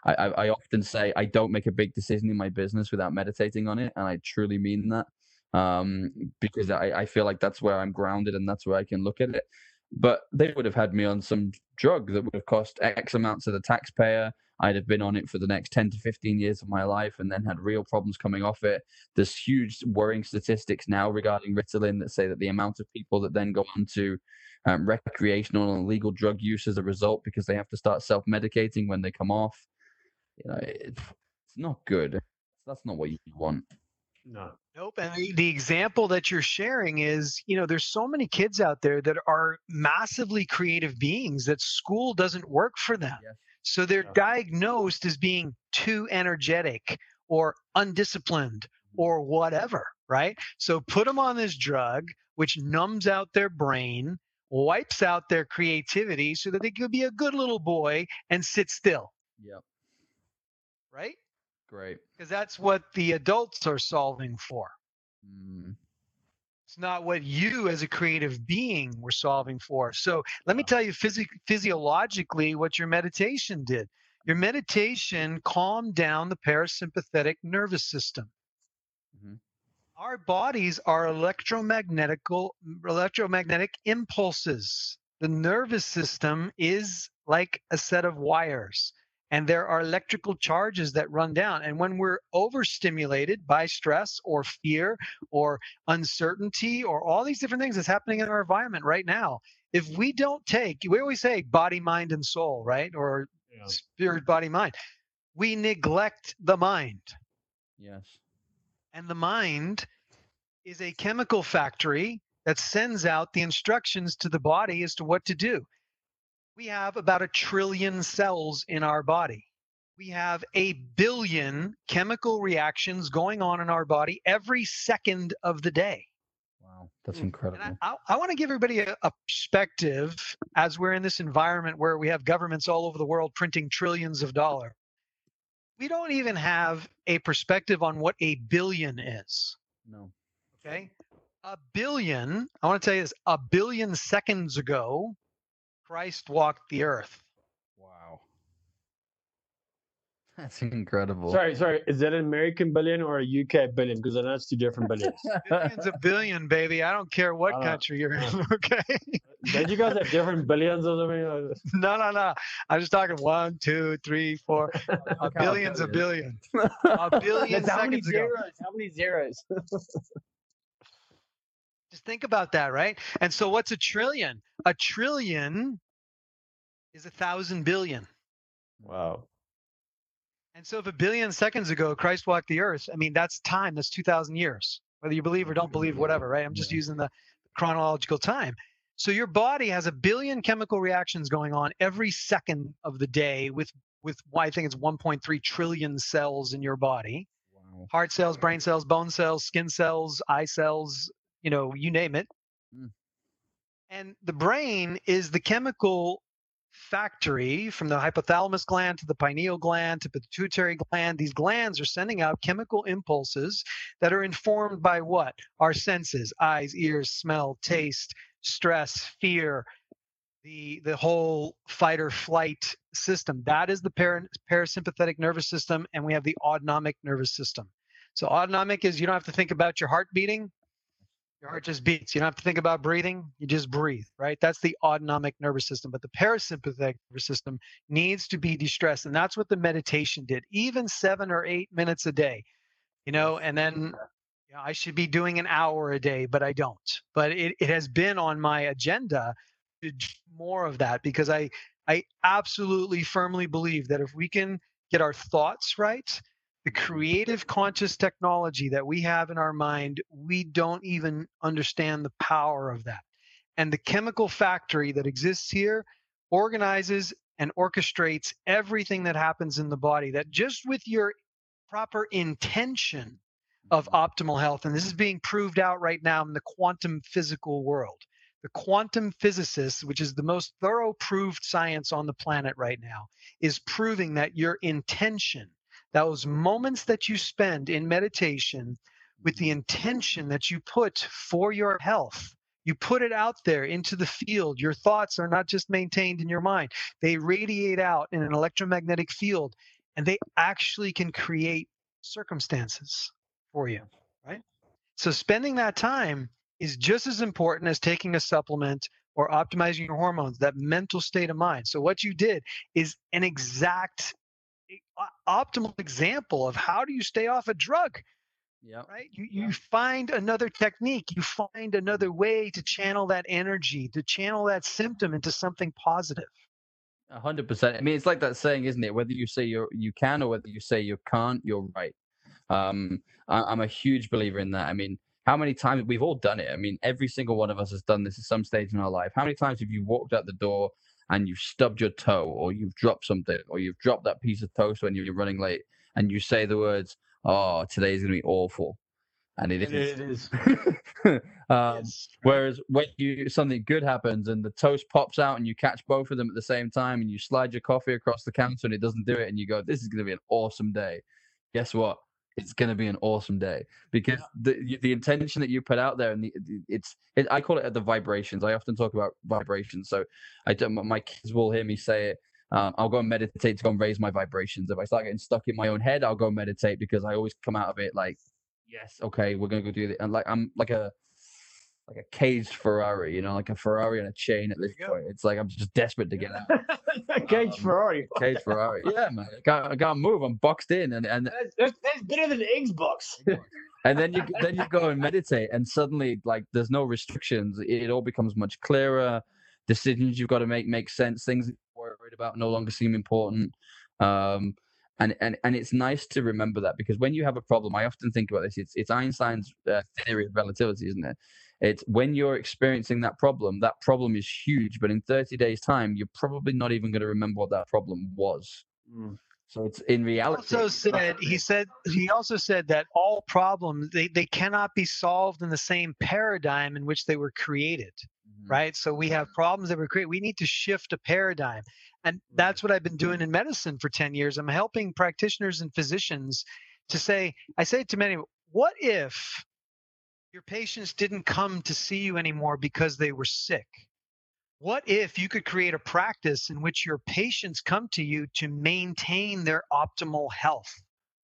I, I, I often say I don't make a big decision in my business without meditating on it, and I truly mean that um, because I, I feel like that's where I'm grounded and that's where I can look at it. But they would have had me on some drug that would have cost X amounts to the taxpayer. I'd have been on it for the next 10 to 15 years of my life and then had real problems coming off it. There's huge worrying statistics now regarding Ritalin that say that the amount of people that then go on to um, recreational and illegal drug use as a result because they have to start self medicating when they come off. You know, it's not good. That's not what you want. No. Nope. And the, the example that you're sharing is, you know, there's so many kids out there that are massively creative beings that school doesn't work for them. Yes. So they're Yeah. diagnosed as being too energetic or undisciplined mm-hmm. or whatever, right? So put them on this drug, which numbs out their brain, wipes out their creativity so that they can be a good little boy and sit still, Yep. right? Great. Because that's what the adults are solving for. Mm. It's not what you as a creative being were solving for. So let me tell you physi- physiologically what your meditation did. Your meditation calmed down the parasympathetic nervous system. Mhm. Our bodies are electromagnetical electromagnetic impulses. The nervous system is like a set of wires and there are electrical charges that run down. And when we're overstimulated by stress or fear or uncertainty or all these different things that's happening in our environment right now if we don't take we always say body mind and soul right? Or Yeah. spirit body mind. We neglect the mind. Yes. and the mind is a chemical factory that sends out the instructions to the body as to what to do we have about a trillion cells in our body we have a billion chemical reactions going on in our body every second of the day Wow. That's Mm. and incredible. I, I, I want to give everybody a, a perspective as we're in this environment where we have governments all over the world printing trillions of dollars. We don't even have a perspective on what a billion is. No. Okay. A billion, I want to tell you this a billion seconds ago, Christ walked the earth. Wow. That's incredible. Sorry, sorry. Is that an American billion or a UK billion? Because I know it's two different billions. Billions a billion, baby. I don't care what Uh, country you're in. Okay. Don't you guys have different billions or something? no, no, no. I'm just talking one, two, three, four. A Count billion's a billions. billion. A billion That's how many seconds ago. zeros? How many zeros? Just think about that, right? And so, what's a trillion? A trillion is a thousand billion. wow. And so, if a billion seconds ago Christ walked the earth, I mean, that's time. That's 2,000 years. Whether you believe or don't believe, mm-hmm. whatever, right? I'm just using the chronological time. So, your body has a billion chemical reactions going on every second of the day with, with why I think it's 1.3 trillion cells in your body Wow. heart cells, brain cells, bone cells, skin cells, eye cells, you know, you name it. Mm. And the brain is the chemical factory from the hypothalamus gland to the pineal gland to pituitary gland. These glands are sending out chemical impulses that are informed by what? Our senses, eyes, ears, smell, taste, stress, fear, the the whole fight or flight system. That is the para- parasympathetic nervous system, and we have the autonomic nervous system. So autonomic is you don't have to think about your heart beating. Your heart just beats. You don't have to think about breathing. You just breathe, right? That's the autonomic nervous system. But the parasympathetic nervous system needs to be de-stressed. And that's what the meditation did, even seven or eight minutes a day. You know, and then you know, I should be doing an hour a day, but I don't. But it, it has been on my agenda to do more of that because I I absolutely firmly believe that if we can get our thoughts right, the creative conscious technology that we have in our mind, we don't even understand the power of that. And the chemical factory that exists here organizes and orchestrates everything that happens in the body that just with your proper intention of mm-hmm. optimal health, and this is being proved out right now in the quantum physical world. The quantum physicists, which is the most thorough proved science on the planet right now, is proving that your intention, those moments that you spend in meditation with the mm-hmm. intention that you put for your health, you put it out there into the field. Your thoughts are not just maintained in your mind, they radiate out in an electromagnetic field and they actually can create circumstances for you, right? So spending that time is just as important as taking a supplement or optimizing your hormones, that mental state of mind. So what you did is an exact optimal example of how do you stay off a drug, Yeah. right? You you find another technique, you find another way to channel that energy, to channel that symptom into something positive. A hundred percent. I mean, it's like that saying, isn't it? Whether you say you you can or whether you say you can't, you're right. Um, I, I'm a huge believer in that. I mean, how many times we've all done it? I mean, every single one of us has done this at some stage in our life. How many times have you walked out the door and you've stubbed your toe, or you've dropped something, or you've dropped that piece of toast when you're running late, and you say the words, "Oh, today's gonna be awful," and it It is. is. um, Yes. Whereas when you something good happens and the toast pops out and you catch both of them at the same time and you slide your coffee across the counter and it doesn't do it and you go, "This is going to be an awesome day." Guess what? It's going to be an awesome day because the the intention that you put out there and the, it's it, I call it the vibrations. I often talk about vibrations. So I don't, my- my kids will hear me say it. Um, I'll go and meditate to go and raise my vibrations. If I start getting stuck in my own head, I'll go and meditate because I always come out of it like, yes, okay, we're gonna go do it. And like I'm like a like a caged Ferrari, you know, like a Ferrari on a chain at this point. It's like I'm just desperate to get out. Cage Um, Ferrari. Caged Ferrari. Yeah, man. I can't, I can't move. I'm boxed in and, and That's, that's, that's better than Xbox. and then you then you go and meditate and suddenly like there's no restrictions. It, all becomes much clearer. Decisions you've got to make make sense. Things you're worried about no longer seem important. Um and, and and it's nice to remember that because when you have a problem, I often think about this. It's it's Einstein's uh, theory of relativity, isn't it? It's when you're experiencing that problem, that problem is huge, but in 30 days' time, you're probably not even going to remember what that problem was. Mm. So it's in He reality. also said he said he also said that all problems they, they cannot be solved in the same paradigm in which they were created Mhm. right so we have problems that were created we need to shift a paradigm and that's what i've been doing in medicine for 10 years i'm helping practitioners and physicians to say i say to many what if your patients didn't come to see you anymore because they were sick What if you could create a practice in which your patients come to you to maintain their optimal health?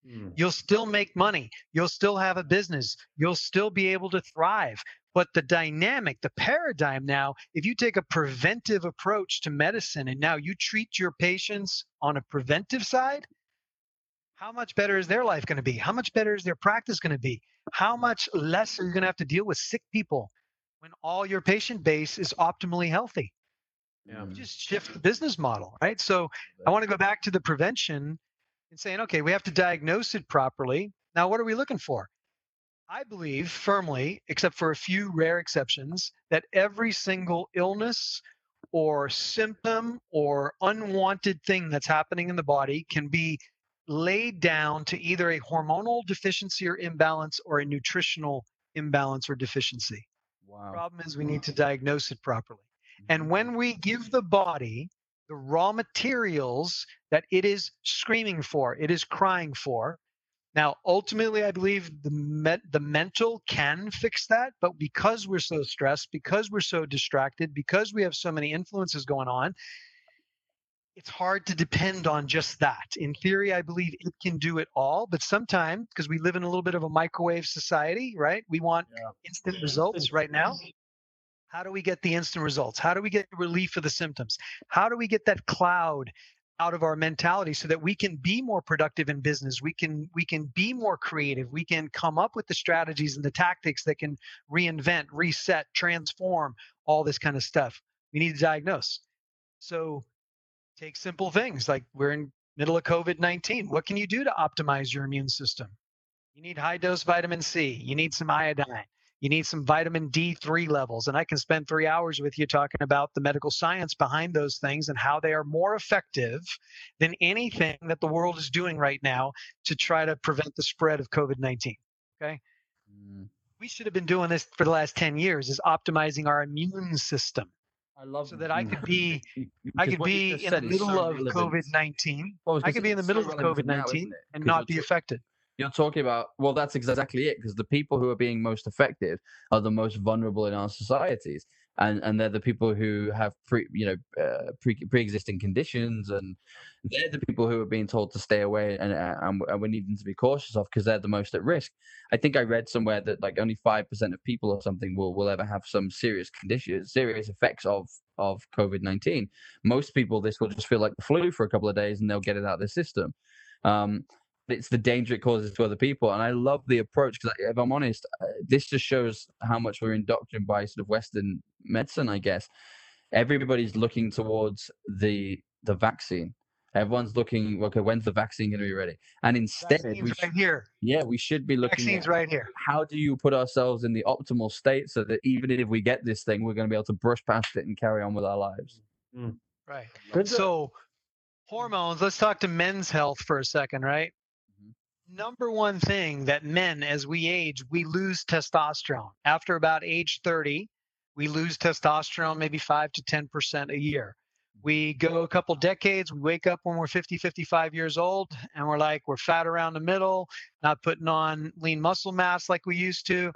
Mm. You'll still make money. You'll still have a business. You'll still be able to thrive. But the dynamic, the paradigm now, if you take a preventive approach to medicine and now you treat your patients on a preventive side, how much better is their life going to be? How much better is their practice going to be? How much less are you going to have to deal with sick people when all your patient base is optimally healthy? Yeah. You mm. just shift the business model, right? So I want to go back to the prevention and saying, okay, we have to diagnose it properly. Now, what are we looking for? I believe firmly, except for a few rare exceptions, that every single illness or symptom or unwanted thing that's happening in the body can be laid down to either a hormonal deficiency or imbalance or a nutritional imbalance or deficiency. Wow. Problem is, we need to diagnose it properly. Mm-hmm. And when we give the body the raw materials that it is screaming for, it is crying for. Now, ultimately, I believe the me- the mental can fix that, but because we're so stressed, because we're so distracted, because we have so many influences going on, it's hard to depend on just that. In theory, I believe it can do it all, but sometimes because we live in a little bit of a microwave society, right? We want Yeah. instant results right now. How do we get the instant results? How do we get relief of the symptoms? How do we get that cloud out of our mentality so that we can be more productive in business? We can we can be more creative. We can come up with the strategies and the tactics that can reinvent, reset, transform, all this kind of stuff. We need to diagnose. So take simple things like we're in middle of COVID-19. What can you do to optimize your immune system? You need high dose vitamin C. You need some iodine. You need some vitamin D3 levels. And I can spend three hours with you talking about the medical science behind those things and how they are more effective than anything that the world is doing right now to try to prevent the spread of COVID 19. Okay. Mm. We should have been doing this for the last 10 years, is optimizing our immune system I love so that I could be I could be in the so middle of. COVID 19. I could be in the middle of COVID nineteen and not be affected. You're talking about well, that's exactly it because the people who are being most affected are the most vulnerable in our societies, and and they're the people who have pre you know uh, pre pre-existing conditions, and they're the people who are being told to stay away, and uh, and, and we're needing to be cautious of because they're the most at risk. I think I read somewhere that like only five percent of people or something will will ever have some serious conditions, serious effects of of COVID nineteen. Most people, this will just feel like the flu for a couple of days, and they'll get it out of their system. Um, it's the danger it causes to other people. And I love the approach because, if I'm honest, uh, this just shows how much we're indoctrinated by sort of Western medicine. I guess everybody's looking towards the the vaccine. Everyone's looking, okay, when's the vaccine going to be ready? And instead, we Vaccine's sh- right here. yeah, we should be looking Vaccine's at right here. how do you put ourselves in the optimal state so that even if we get this thing, we're going to be able to brush past it and carry on with our lives. Right. Good So, hormones, let's talk to men's health for a second, right? Number one thing that men, as we age, we lose testosterone. After about age 30, we lose testosterone maybe 5 to 10% a year. We go a couple decades, we wake up when we're 50, 55 years old, and we're like, we're fat around the middle, not putting on lean muscle mass like we used to,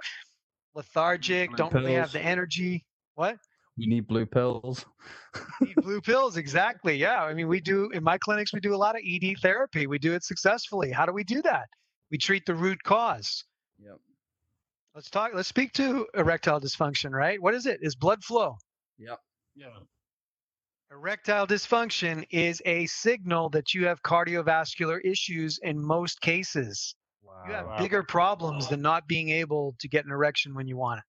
lethargic, don't really have the energy. What? We need blue pills. Need blue pills exactly yeah i mean we do in my clinics we do a lot of ed therapy we do it successfully how do we do that we treat the root cause Yep. let's talk let's speak to erectile dysfunction right what is it is blood flow Yep. Yeah. erectile dysfunction is a signal that you have cardiovascular issues in most cases Wow. you have Wow. bigger problems than not being able to get an erection when you want it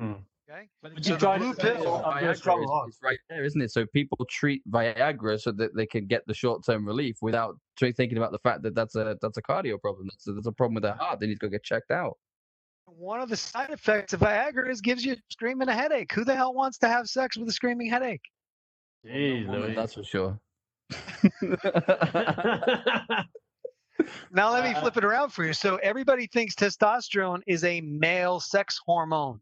Mm. Okay But So you the try blue pill- I'm gonna Viagra struggle is, is right there, isn't it? So people treat Viagra so that they can get the short-term relief without tr- thinking about the fact that that's a that's a cardio problem. That's a, that's a problem with their heart. They need to go get checked out. one of the side effects of viagra is gives you a screaming a headache who the hell wants to have sex with a screaming headache Jeez, Woman, Louis. that's for sure. Now let me flip it around for you. So everybody thinks testosterone is a male sex hormone.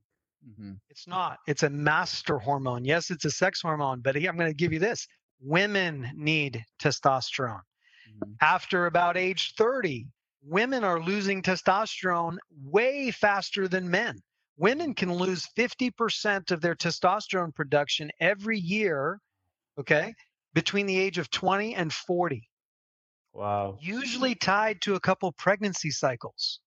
Mhm. It's not. It's a master hormone. Yes, it's a sex hormone, but I'm going to give you this. Women need testosterone. Mhm. After about age 30, women are losing testosterone way faster than men. women can lose 50% of their testosterone production every year, okay, between the age of 20 and 40, Wow. usually tied to a couple pregnancy cycles.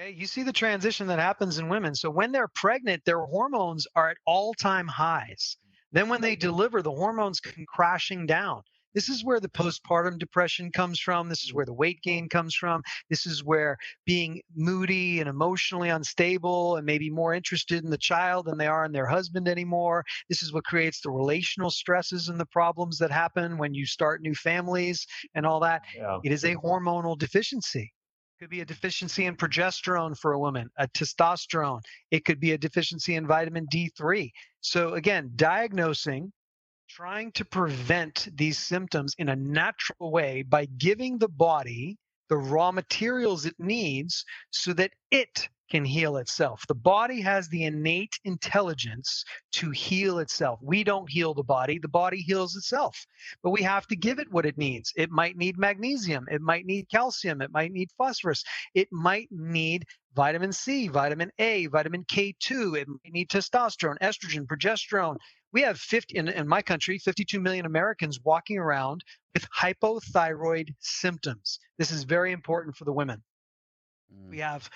Okay, you see the transition that happens in women. So when they're pregnant, their hormones are at all time highs. Then when they deliver, the hormones come crashing down. This is where the postpartum depression comes from. This is mm. where the weight gain comes from. This is where being moody and emotionally unstable and maybe more interested in the child than they are in their husband anymore. This is what creates the relational stresses and the problems that happen when you start new families and all that. Yeah. It is a hormonal deficiency. Could be a deficiency in progesterone for a woman, a testosterone. It could be a deficiency in vitamin D3. So, again, diagnosing, trying to prevent these symptoms in a natural way by giving the body the raw materials it needs so that it can heal itself. The body has the innate intelligence to heal itself. We don't heal the body, the body heals itself. But we have to give it what it needs. It might need magnesium, it might need calcium, it might need phosphorus, it might need vitamin C, vitamin A, vitamin K2, it might need testosterone, estrogen, progesterone. We have 50 in, in my country, 52 million Americans walking around with hypothyroid symptoms. This is very important for the women. Mm. We have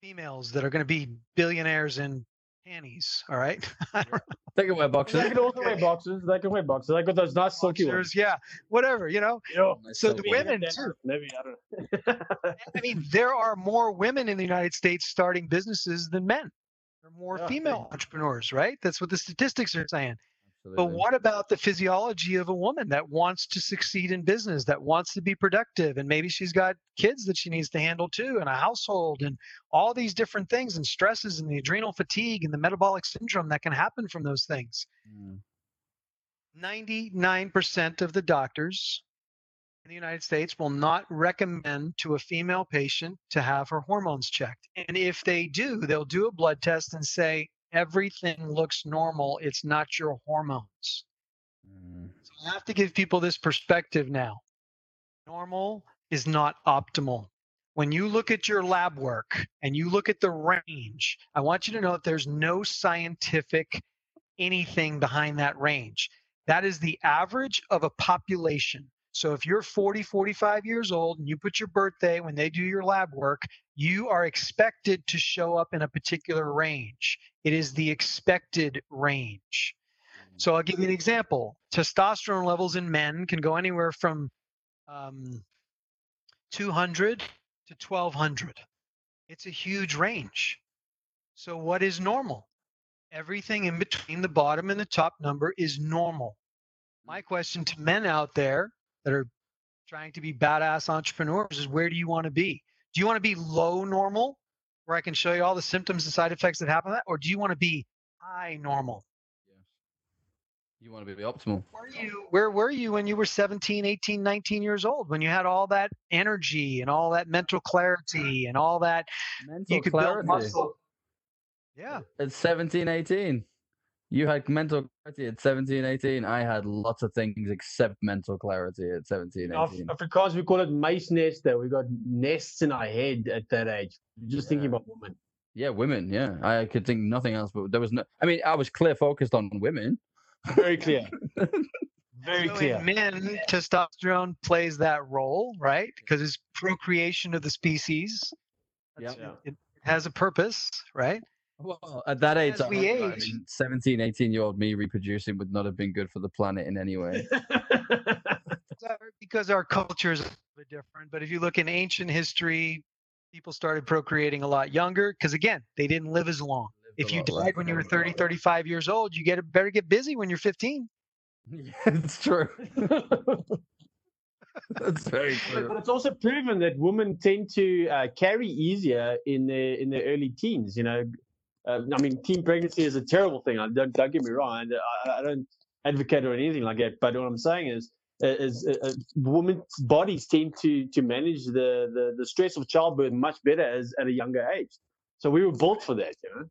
females that are going to be billionaires in panties. All right. They can wear boxes. They can also wear boxes. They can wear boxes. They got those nice silky ones. Boxers, yeah, whatever, you know. Yeah. So the women too. Maybe I don't know. I mean, there are more women in the United States starting businesses than men. There are more Yeah, female yeah. entrepreneurs, right? That's what the statistics are saying. But what about the physiology of a woman that wants to succeed in business, that wants to be productive, and maybe she's got kids that she needs to handle too, and a household, and all these different things, and stresses, and the adrenal fatigue, and the metabolic syndrome that can happen from those things? Mm. 99% of the doctors in the United States will not recommend to a female patient to have her hormones checked. And if they do, they'll do a blood test and say, everything looks normal. It's not your hormones. Mm. So I have to give people this perspective now. Normal is not optimal. When you look at your lab work and you look at the range, I want you to know that there's no scientific anything behind that range. That is the average of a population. So if you're 40, 45 years old and you put your birthday when they do your lab work, you are expected to show up in a particular range. It is the expected range. So I'll give you an example. Testosterone levels in men can go anywhere from um, 200 to 1200. It's a huge range. So what is normal? Everything in between the bottom and the top number is normal. My question to men out there that are trying to be badass entrepreneurs is where do you want to be? Do you want to be low normal, where I can show you all the symptoms and side effects that happen, to that, or do you want to be high normal? You want to be optimal. were you where were you when you were 17 18 19 years old when you had all that energy and all that mental clarity and all that Mental you could clarity. build muscle yeah At 17, 18. You had mental clarity at 17, 18. I had lots of things except mental clarity at 17, Af- 18. Afrikaans, we call it muisneste. We got nests in our head at that age. Just thinking about women. Yeah, women. Yeah, I could think nothing else. But there was no. I mean, I was clear focused on women. Very clear. Very so clear. in men testosterone plays that role right because it's procreation of the species That's- Yep. Yeah. it has a purpose right Well, at that age, As I, we I age- mean, 17, 18 year old me reproducing would not have been good for the planet in any way. Because our culture is a little bit different but if you look in ancient history people started procreating a lot younger because again they didn't live as long if you died when you were 30 35 years old you get better get busy when you're 15 yeah, it's true. That's very true. but it's also proven that women tend to uh, carry easier in their in their early teens. You know, uh, I mean, teen pregnancy is a terrible thing. I don't, don't get me wrong. I, I don't advocate or anything like that. But what I'm saying is, is uh, uh, women's bodies tend to to manage the, the the stress of childbirth much better as at a younger age. So we were built for that. You know.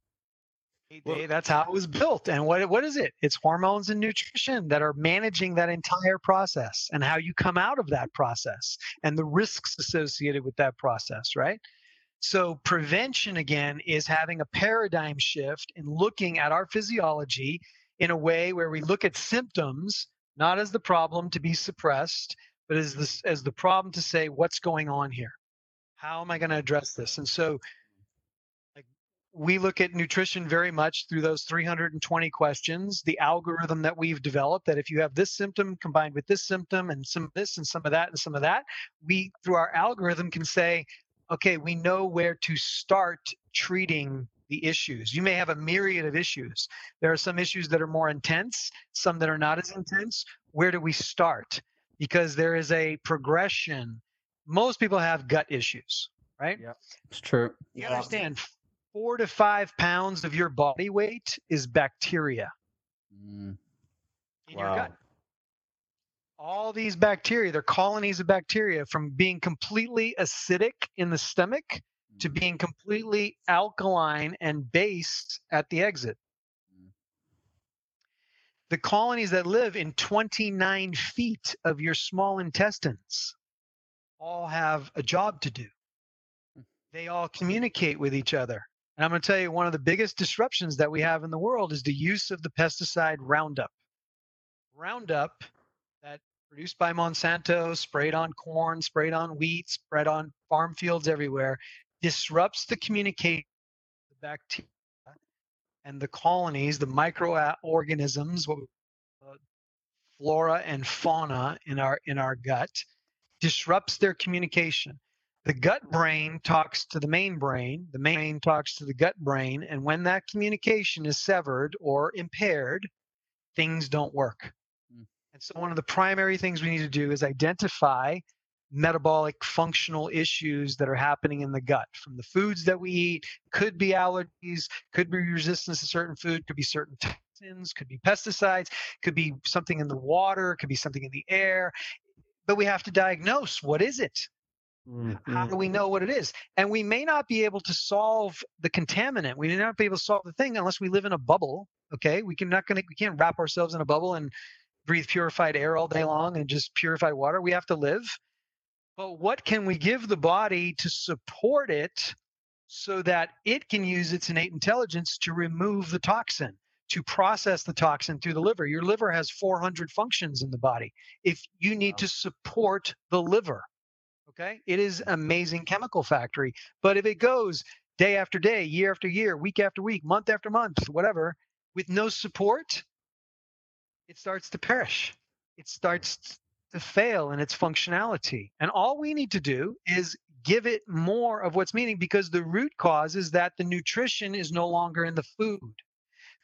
They- that's how it was built and what what is it it's hormones and nutrition that are managing that entire process and how you come out of that process and the risks associated with that process right So, prevention again is having a paradigm shift and looking at our physiology in a way where we look at symptoms not as the problem to be suppressed, but as the, as the problem to say, what's going on here? How am I going to address this? And so, we look at nutrition very much through those 320 questions, the algorithm that we've developed that if you have this symptom combined with this symptom and some of this and some of that and some of that, we through our algorithm can say, okay, we know where to start treating the issues. You may have a myriad of issues. There are some issues that are more intense, some that are not as intense. Where do we start? Because there is a progression. Most people have gut issues, right? Yeah, it's true. You understand four to five pounds of your body weight is bacteria Mm, in your gut. All these bacteria, they're colonies of bacteria from being completely acidic in the stomach to being completely alkaline and base at the exit. Mm. The colonies that live in 29 feet of your small intestines all have a job to do. They all communicate with each other. And I'm going to tell you one of the biggest disruptions that we have in the world is the use of the pesticide Roundup. Roundup produced by Monsanto, sprayed on corn, sprayed on wheat, spread on farm fields everywhere, disrupts the communication of the bacteria and the colonies, the microorganisms, flora and fauna in our in our gut, disrupts their communication. The gut brain talks to the main brain, the main brain talks to the gut brain, and when that communication is severed or impaired, things don't work. And so one of the primary things we need to do is identify metabolic functional issues that are happening in the gut from the foods that we eat could be allergies could be resistance to certain food could be certain toxins could be pesticides could be something in the water could be something in the air. But we have to diagnose what is it? How do we mm-hmm. know what it is? And we may not be able to solve the contaminant. We may not be able to solve the thing unless we live in a bubble okay? We can not gonna we can't wrap ourselves in a bubble and breathe purified air all day long and just purified water we have to live. But what can we give the body to support it so that it can use its innate intelligence to remove the toxin to process the toxin through the liver? Your liver has 400 functions in the body. If you need to support the liver okay? It is amazing chemical factory. But if it goes day after day year after year week after week month after month whatever with no support it starts to perish. It starts to fail in its functionality. And all we need to do is give it more of what's meaning because the root cause is that the nutrition is no longer in the food.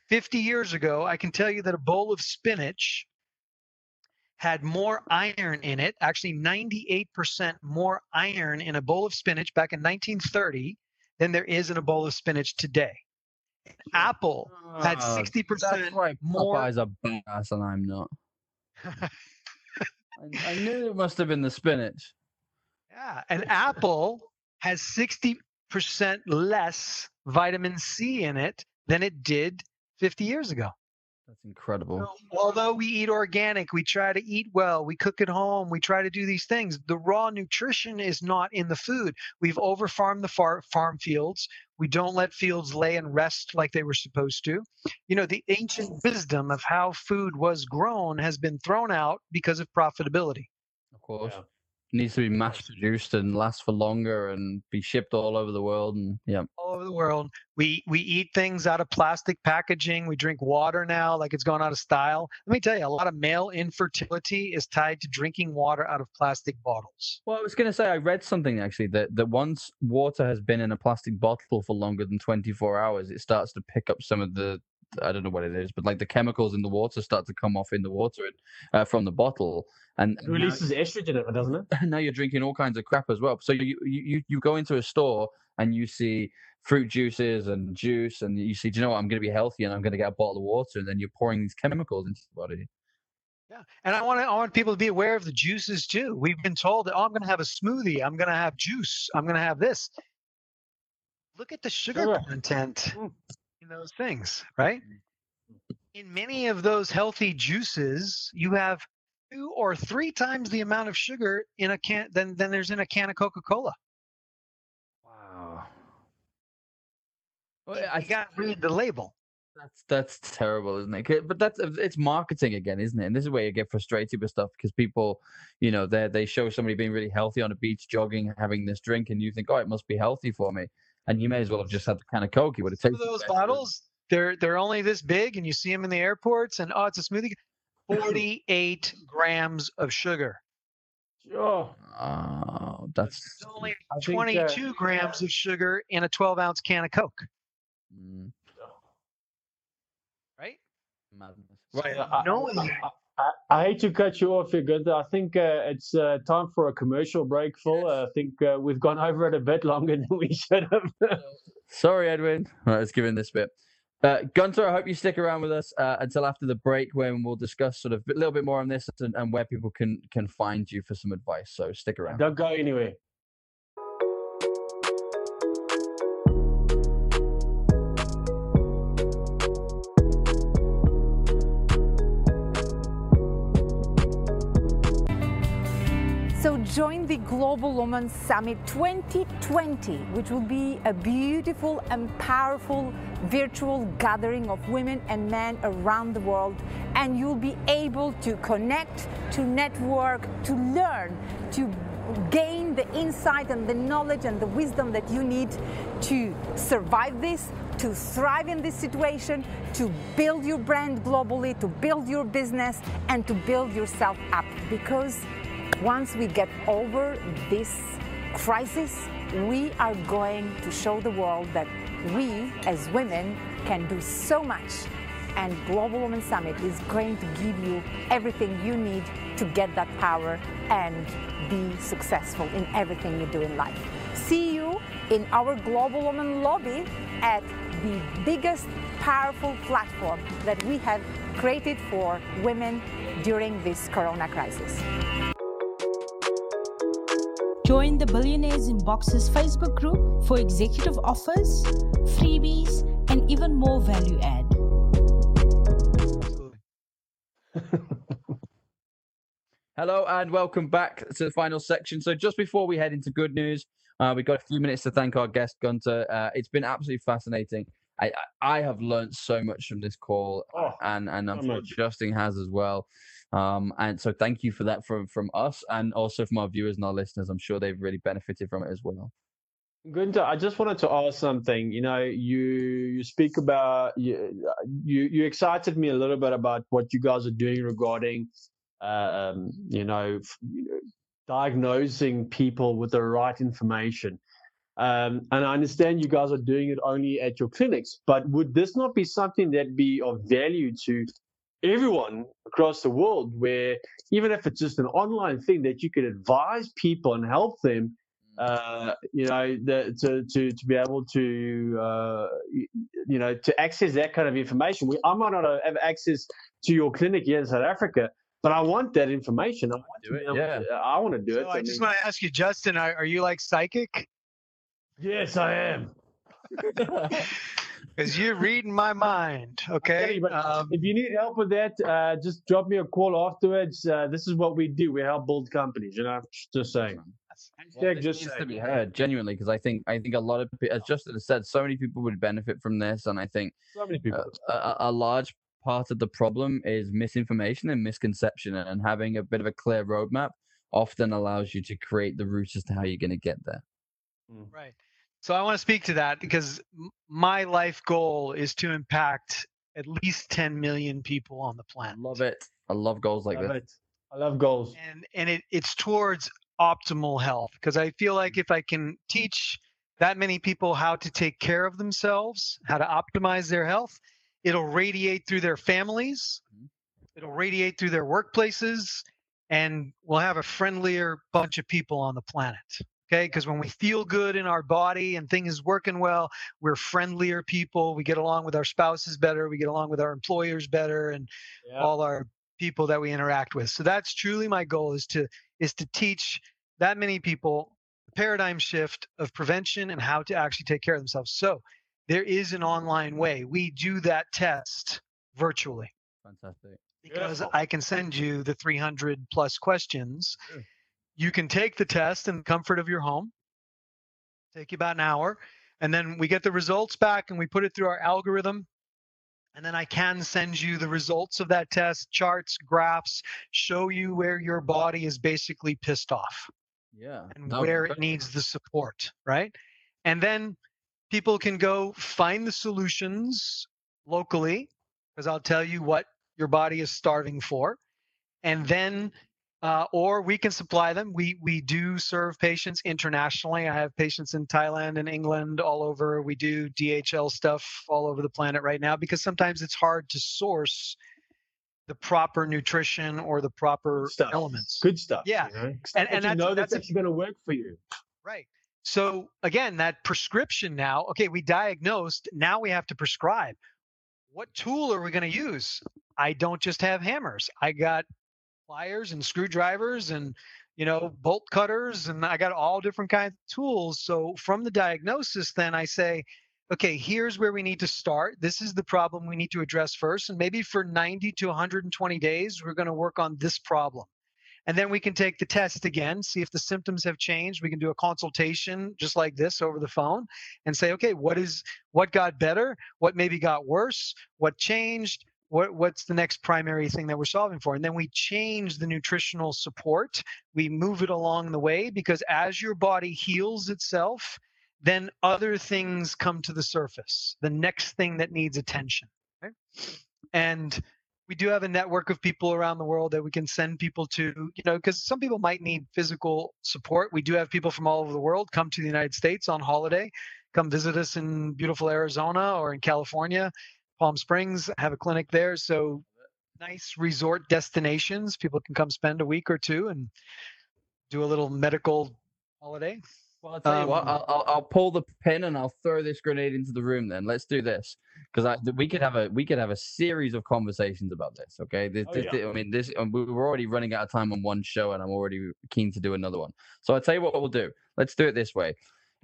50 years ago i can tell you that a bowl of spinach had more iron in it, actually 98% more iron in a bowl of spinach back in 1930 than there is in a bowl of spinach today. Apple had Ah, 60% That's why more. Popeyes are badass and I'm not. I, I knew it must have been the spinach. Yeah, an apple has 60% less vitamin C in it than it did 50 years ago. That's incredible. Although we eat organic, we try to eat well, we cook at home, we try to do these things. The raw nutrition is not in the food. We've overfarmed the far- farm fields. We don't let fields lay and rest like they were supposed to. You know, the ancient wisdom of how food was grown has been thrown out because of profitability. Of course. Yeah. Needs to be mass produced and last for longer and be shipped all over the world and yeah. all over the world. We we eat things out of plastic packaging. We drink water now like it's gone out of style. Let me tell you, a lot of male infertility is tied to drinking water out of plastic bottles. Well, I was going to say I read something actually that that once water has been in a plastic bottle for longer than 24 hours, it starts to pick up some of the I don't know what it is, but like the chemicals in the water start to come off in the water uh, from the bottle, and It releases estrogen, in it, doesn't it? now you're drinking all kinds of crap as well. So you you you, you go into a store and you see fruit juices and juice, and you see, do you know what? I'm going to be healthy and I'm going to get a bottle of water, and then you're pouring these chemicals into the body. Yeah, and I want to, I want people to be aware of the juices too. We've been told that oh, I'm going to have a smoothie, I'm going to have juice, I'm going to have this. Look at the sugar Sugar. content Mm. In those things, right? Mm-hmm. In many of those healthy juices, you have two or three times the amount of sugar in a can than than there's in a can of Coca-Cola. Wow. Well, I got to read the label. That's that's terrible, isn't it? But that's uh, it's marketing again, isn't it? And this is where you get frustrated with stuff because people, you know, they they show somebody being really healthy on a beach, jogging, having this drink, and you think, oh, it must be healthy for me, and you may as well have just had the can of coke. You would have taken of those bottles, they're they're only this big, and you see them in the airports, and oh, it's a smoothie. Forty-eight grams of sugar. Oh, Oh, that's There's only I think, uh, 22 grams of sugar in a 12-ounce can of Coke, mm, right? madness. So Right. I- knowing I, I, I hate to cut you off here, Gunther. I think uh, it's uh, time for a commercial break, Phil. Uh, I think uh, we've gone over it a bit longer than we should have. Sorry, Edwin. Right, let's give in this bit. Uh, Gunter, I hope you stick around with us uh, until after the break when we'll discuss sort of a little bit more on this and, and where people can can find you for some advice. So stick around. Don't go anywhere. Join the Global Women Summit 2020, which will be a beautiful and powerful virtual gathering of women and men around the world. And you'll be able to connect, to network, to learn, to gain the insight and the knowledge and the wisdom that you need to survive this, to thrive in this situation, to build your brand globally, to build your business, and to build yourself up. Because once we get over this crisis, we are going to show the world that we as women can do so much. And Global Women Summit is going to give you everything you need to get that power and be successful in everything you do in life. See you in our Global Women lobby at the biggest powerful platform that we have created for women during this corona crisis. Join the Billionaires in Boxes Facebook group for executive offers, freebies, and even more value add. Hello and welcome back to the final section. So just before we head into good news, uh, we've got a few minutes to thank our guest Gunther. Uh, it's been absolutely fascinating. I, I I have learned so much from this call, Oh, and and I'm sure. Justin has as well. Um, and so thank you for that from from us and also from our viewers and our listeners. I'm sure they've really benefited from it as well. Gunther, I just wanted to ask something. You know, you you speak about you you, you excited me a little bit about what you guys are doing regarding, uh, um, you know, diagnosing people with the right information. Um, and I understand you guys are doing it only at your clinics, but would this not be something that be of value to everyone across the world? Where even if it's just an online thing, that you could advise people and help them uh, you know, the, to, to, to be able to, uh, you know, to access that kind of information. We, I might not have access to your clinic here in South Africa, but I want that information. I want to Do it, yeah. to- I want to do it. So I just mean- want to ask you, Justin, are, are you like psychic? yes, I am. Because you're reading my mind. Okay. you, but Um, If you need help with that, uh, just drop me a call afterwards. Uh, this is what we do. We help build companies. You know, just saying. Well, Hashtag just needs to be heard genuinely because I think I think a lot of pe- as Justin has said, so many people would benefit from this, and I think So many people. a, a, a large part of the problem is misinformation and misconception, and having a bit of a clear roadmap often allows you to create the route as to how you're going to get there. Right. So I want to speak to that because my life goal is to impact at least 10 million people on the I planet. love it. I love goals like love this. it. I love goals. And and it, it's towards optimal health because I feel like if I can teach that many people how to take care of themselves, how to optimize their health, it'll radiate through their families, Mhm. it'll radiate through their workplaces, and we'll have a friendlier bunch of people on the planet. Okay, because when we feel good in our body and things working well, we're friendlier people. We get along with our spouses better. We get along with our employers better, and Yeah. all our people that we interact with. So that's truly my goal is to is to teach that many people the paradigm shift of prevention and how to actually take care of themselves. So there is an online way. We do that test virtually Fantastic. because Beautiful. I can send you the 300 plus questions. Sure. You can take the test in the comfort of your home. Take you about an hour. And then we get the results back and we put it through our algorithm. And then I can send you the results of that test, charts, graphs, show you where your body is basically pissed off Yeah. and where it needs the support, right? And then people can go find the solutions locally, because I'll tell you what your body is starving for, and then, uh, or we can supply them. We we do serve patients internationally. I have patients in Thailand and England, all over. We do DHL stuff all over the planet right now because sometimes it's hard to source the proper nutrition or the proper Stuff. elements. Good stuff. Yeah. You know? And- and you know that's, that's actually going to work for you. Right. So again, that prescription now, okay, we diagnosed, now we have to prescribe. What tool are we going to use? I don't just have hammers. I got pliers and screwdrivers and you know bolt cutters and I got all different kinds of tools. So from the diagnosis then I say, okay, here's where we need to start. This is the problem we need to address first and maybe for 90 to 120 days we're going to work on this problem. And then we can take the test again, see if the symptoms have changed. We can do a consultation just like this over the phone and say, okay, what is what got better? What maybe got worse? What changed? What what's the next primary thing that we're solving for? And then we change the nutritional support. We move it along the way because as your body heals itself, then other things come to the surface. The next thing that needs attention. Right? And we do have a network of people around the world that we can send people to, you know, because some people might need physical support. We do have people from all over the world come to the United States on holiday, come visit us in beautiful Arizona or in California, Palm Springs, have a clinic there. So nice resort destinations. People can come spend a week or two and do a little medical holiday. Well, I'll tell you what. Um, I'll, I'll I'll pull the pin and I'll throw this grenade into the room. Then let's do this because we could have a we could have a series of conversations about this. Okay, this, Oh, this, yeah. I mean, this um, we- we're already running out of time on one show, and I'm already keen to do another one. So I'll tell you what we'll do. Let's do it this way.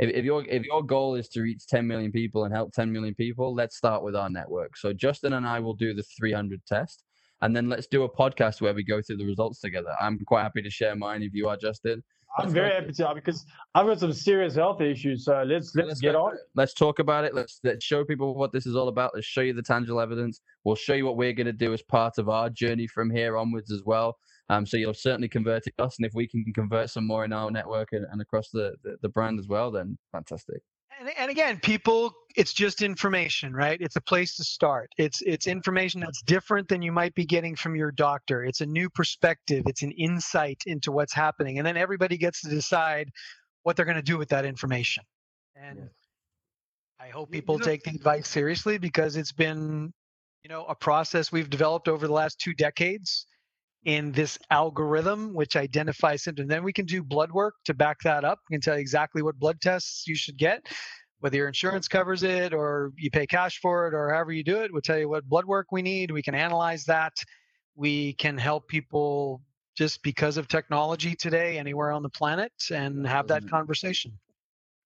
If, if your if your goal is to reach 10 million people and help 10 million people, let's start with our network. So Justin and I will do the 300 test, and then let's do a podcast where we go through the results together. I'm quite happy to share mine if you are, Justin. I'm Let's very happy to because I've got some serious health issues. So let's let's, get on. Let's talk about it. Let's let's show people what this is all about. Let's show you the tangible evidence. We'll show you what we're going to do as part of our journey from here onwards as well. Um, so you'll certainly convert it us, and if we can convert some more in our network and, and across the, the the brand as well, then fantastic. and, and again people it's just information right? It's a place to start. It's it's information that's different than you might be getting from your doctor. It's a new perspective. It's an insight into what's happening. And then everybody gets to decide what they're going to do with that information. And Yeah. i hope people take the advice seriously because it's been you know a process we've developed over the last two decades in this algorithm which identifies symptoms. Then we can do blood work to back that up. We can tell you exactly what blood tests you should get, whether your insurance covers it or you pay cash for it or however you do it. We'll tell you what blood work we need. We can analyze that. We can help people just because of technology today anywhere on the planet and have that conversation.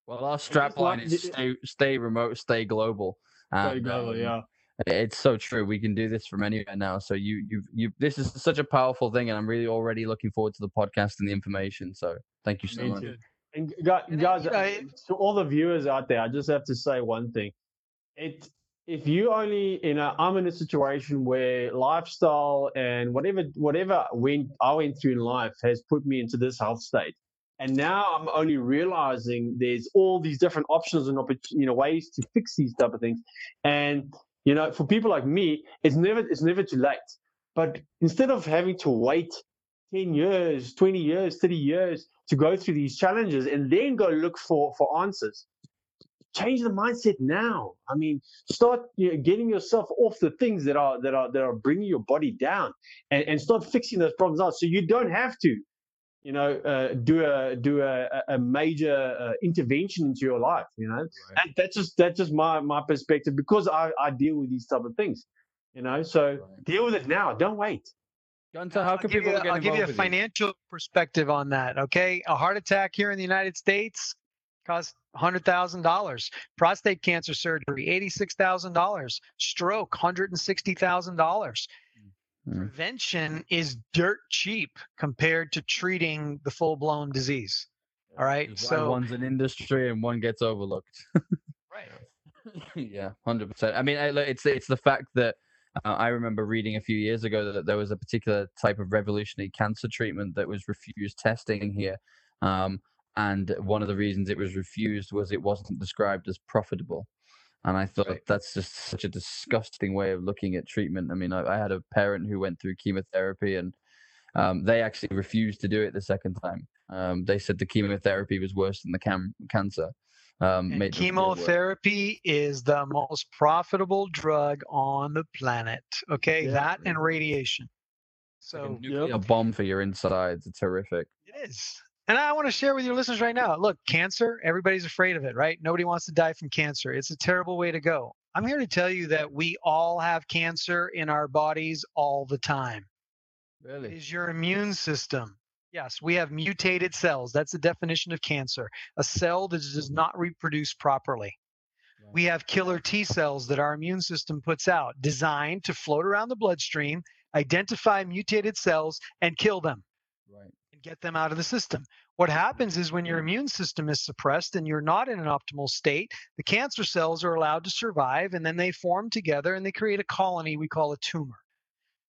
Well, our strap line like is stay stay remote, stay global. There you And, go, um, yeah. It's so true. We can do this from anywhere now. So you, you, you. This is such a powerful thing, and I'm really already looking forward to the podcast and the information. So thank you so Me much. too. And guys, And then, you know, uh, to all the viewers out there, I just have to say one thing. It if you only you know I'm in a situation where lifestyle and whatever whatever went I went through in life has put me into this health state. And now I'm only realizing there's all these different options and oppor- you know ways to fix these type of things. And you know, for people like me, it's never it's never too late. But instead of having to wait 10 years, 20 years, 30 years to go through these challenges and then go look for, for answers. Change the mindset now. I mean, start you know, getting yourself off the things that are that are that are bringing your body down, and, and start fixing those problems out. So you don't have to, you know, uh, do a do a, a major uh, intervention into your life. You know, and that's just that's just my my perspective because I, I deal with these type of things. You know, so Right. deal with it now. Don't wait. Gunther, how I'll can give people you, get I'll give you a involved with you? financial perspective on that. Okay, a heart attack here in the United States costs hundred thousand dollars. Prostate cancer surgery, eighty-six thousand dollars. Stroke, hundred and sixty thousand dollars. Mm. Prevention is dirt cheap compared to treating the full-blown disease. All right, Which is why so one's an industry and one gets overlooked. Right. yeah, hundred percent. I mean, it's it's the fact that uh, I remember reading a few years ago that there was a particular type of revolutionary cancer treatment that was refused testing here, um, and one of the reasons it was refused was it wasn't described as profitable. And I thought right. that's just such a disgusting way of looking at treatment. I mean, I, I had a parent who went through chemotherapy, and um, they actually refused to do it the second time. Um, they said the chemotherapy was worse than the cam- cancer. Um, chemotherapy is the most profitable drug on the planet. Okay, yeah. that and radiation. So like a nuclear yep. bomb for your insides. It's horrific. It is. And I want to share with your listeners right now. Look, cancer, everybody's afraid of it, right? Nobody wants to die from cancer. It's a terrible way to go. I'm here to tell you that we all have cancer in our bodies all the time. Really? It is your immune system Yes, we have mutated cells. That's the definition of cancer a cell that does not reproduce properly. We have killer T cells that our immune system puts out, designed to float around the bloodstream, identify mutated cells, and kill them. Right. Get them out of the system. What happens is when your immune system is suppressed and you're not in an optimal state, the cancer cells are allowed to survive and then they form together and they create a colony we call a tumor.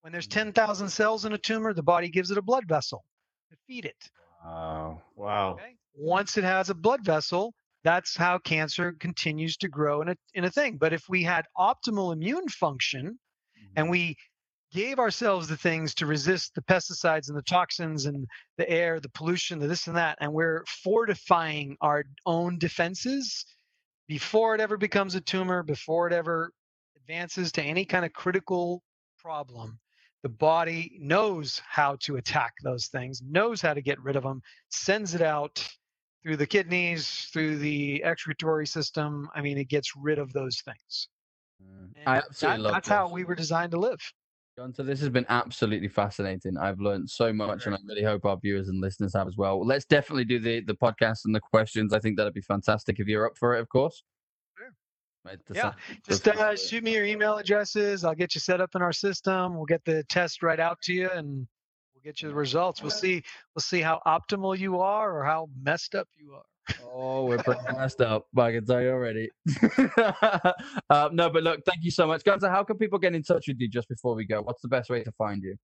When there's 10,000 cells in a tumor, the body gives it a blood vessel to feed it. Wow. Wow. Okay? Once it has a blood vessel, that's how cancer continues to grow in a, in a thing. But if we had optimal immune function mm-hmm. and we gave ourselves the things to resist the pesticides and the toxins and the air, the pollution, the this and that, and we're fortifying our own defenses before it ever becomes a tumor, before it ever advances to any kind of critical problem, the body knows how to attack those things, knows how to get rid of them, sends it out through the kidneys, through the excretory system. I mean, it gets rid of those things. Mm. I absolutely that, love That's this. how we were designed to live. Gunther, this has been absolutely fascinating. I've learned so much, and I really hope our viewers and listeners have as well. Let's definitely do the the podcast and the questions. I think that'd be fantastic if you're up for it, of course. Right? yeah, just uh, shoot me your email addresses. I'll get you set up in our system. We'll get the test right out to you, and we'll get you the results. We'll see. We'll see how optimal you are or how messed up you are. Oh, we're pretty messed up. I can tell you already. uh, no, but look, thank you so much, Gunther. How can people get in touch with you just before we go? What's the best way to find you?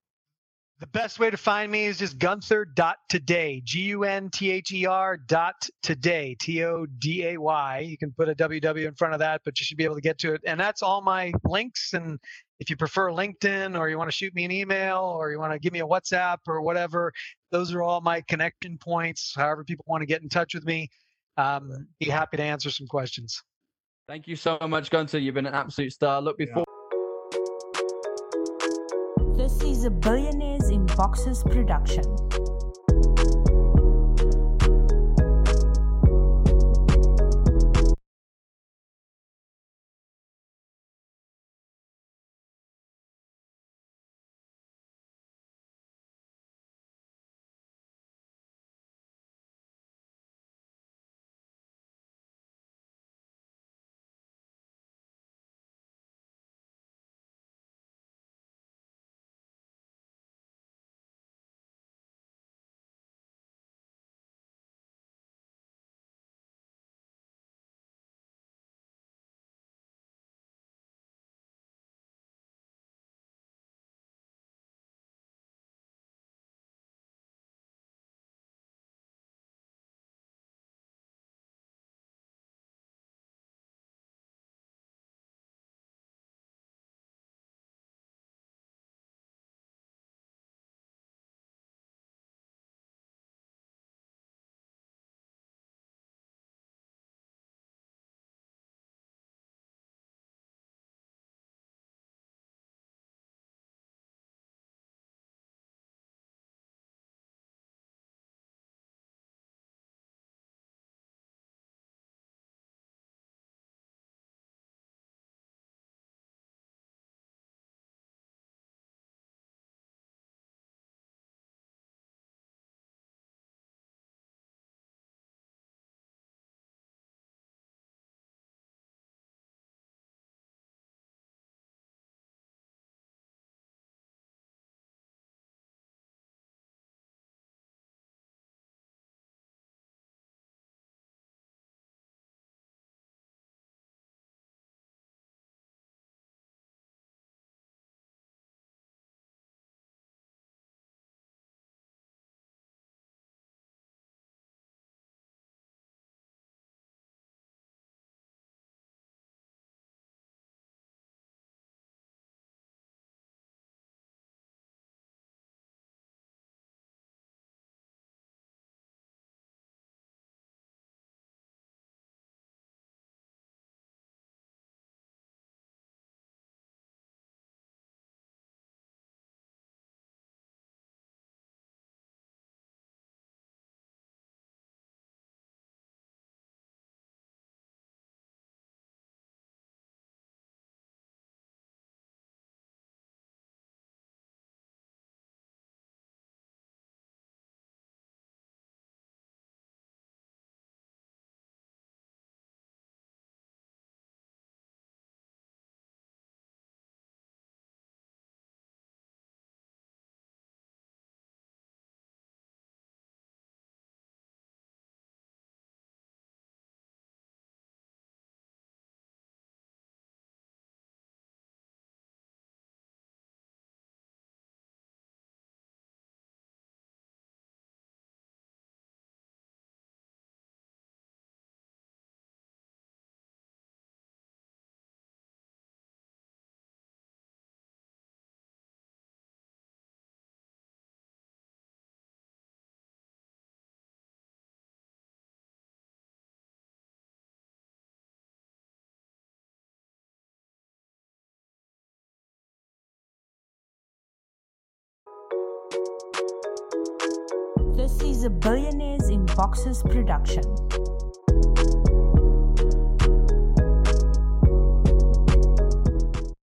The best way to find me is just gunther.today, G U N T H E R dot today, T O D A Y. You can put a WW in front of that, but you should be able to get to it. And that's all my links. And if you prefer LinkedIn or you want to shoot me an email or you want to give me a WhatsApp or whatever, those are all my connection points. However, people want to get in touch with me, um, be happy to answer some questions. Thank you so much, Gunther. You've been an absolute star. Look, before. Yeah. This is a Billionaires in Boxes production. This is a Billionaires in Boxes production.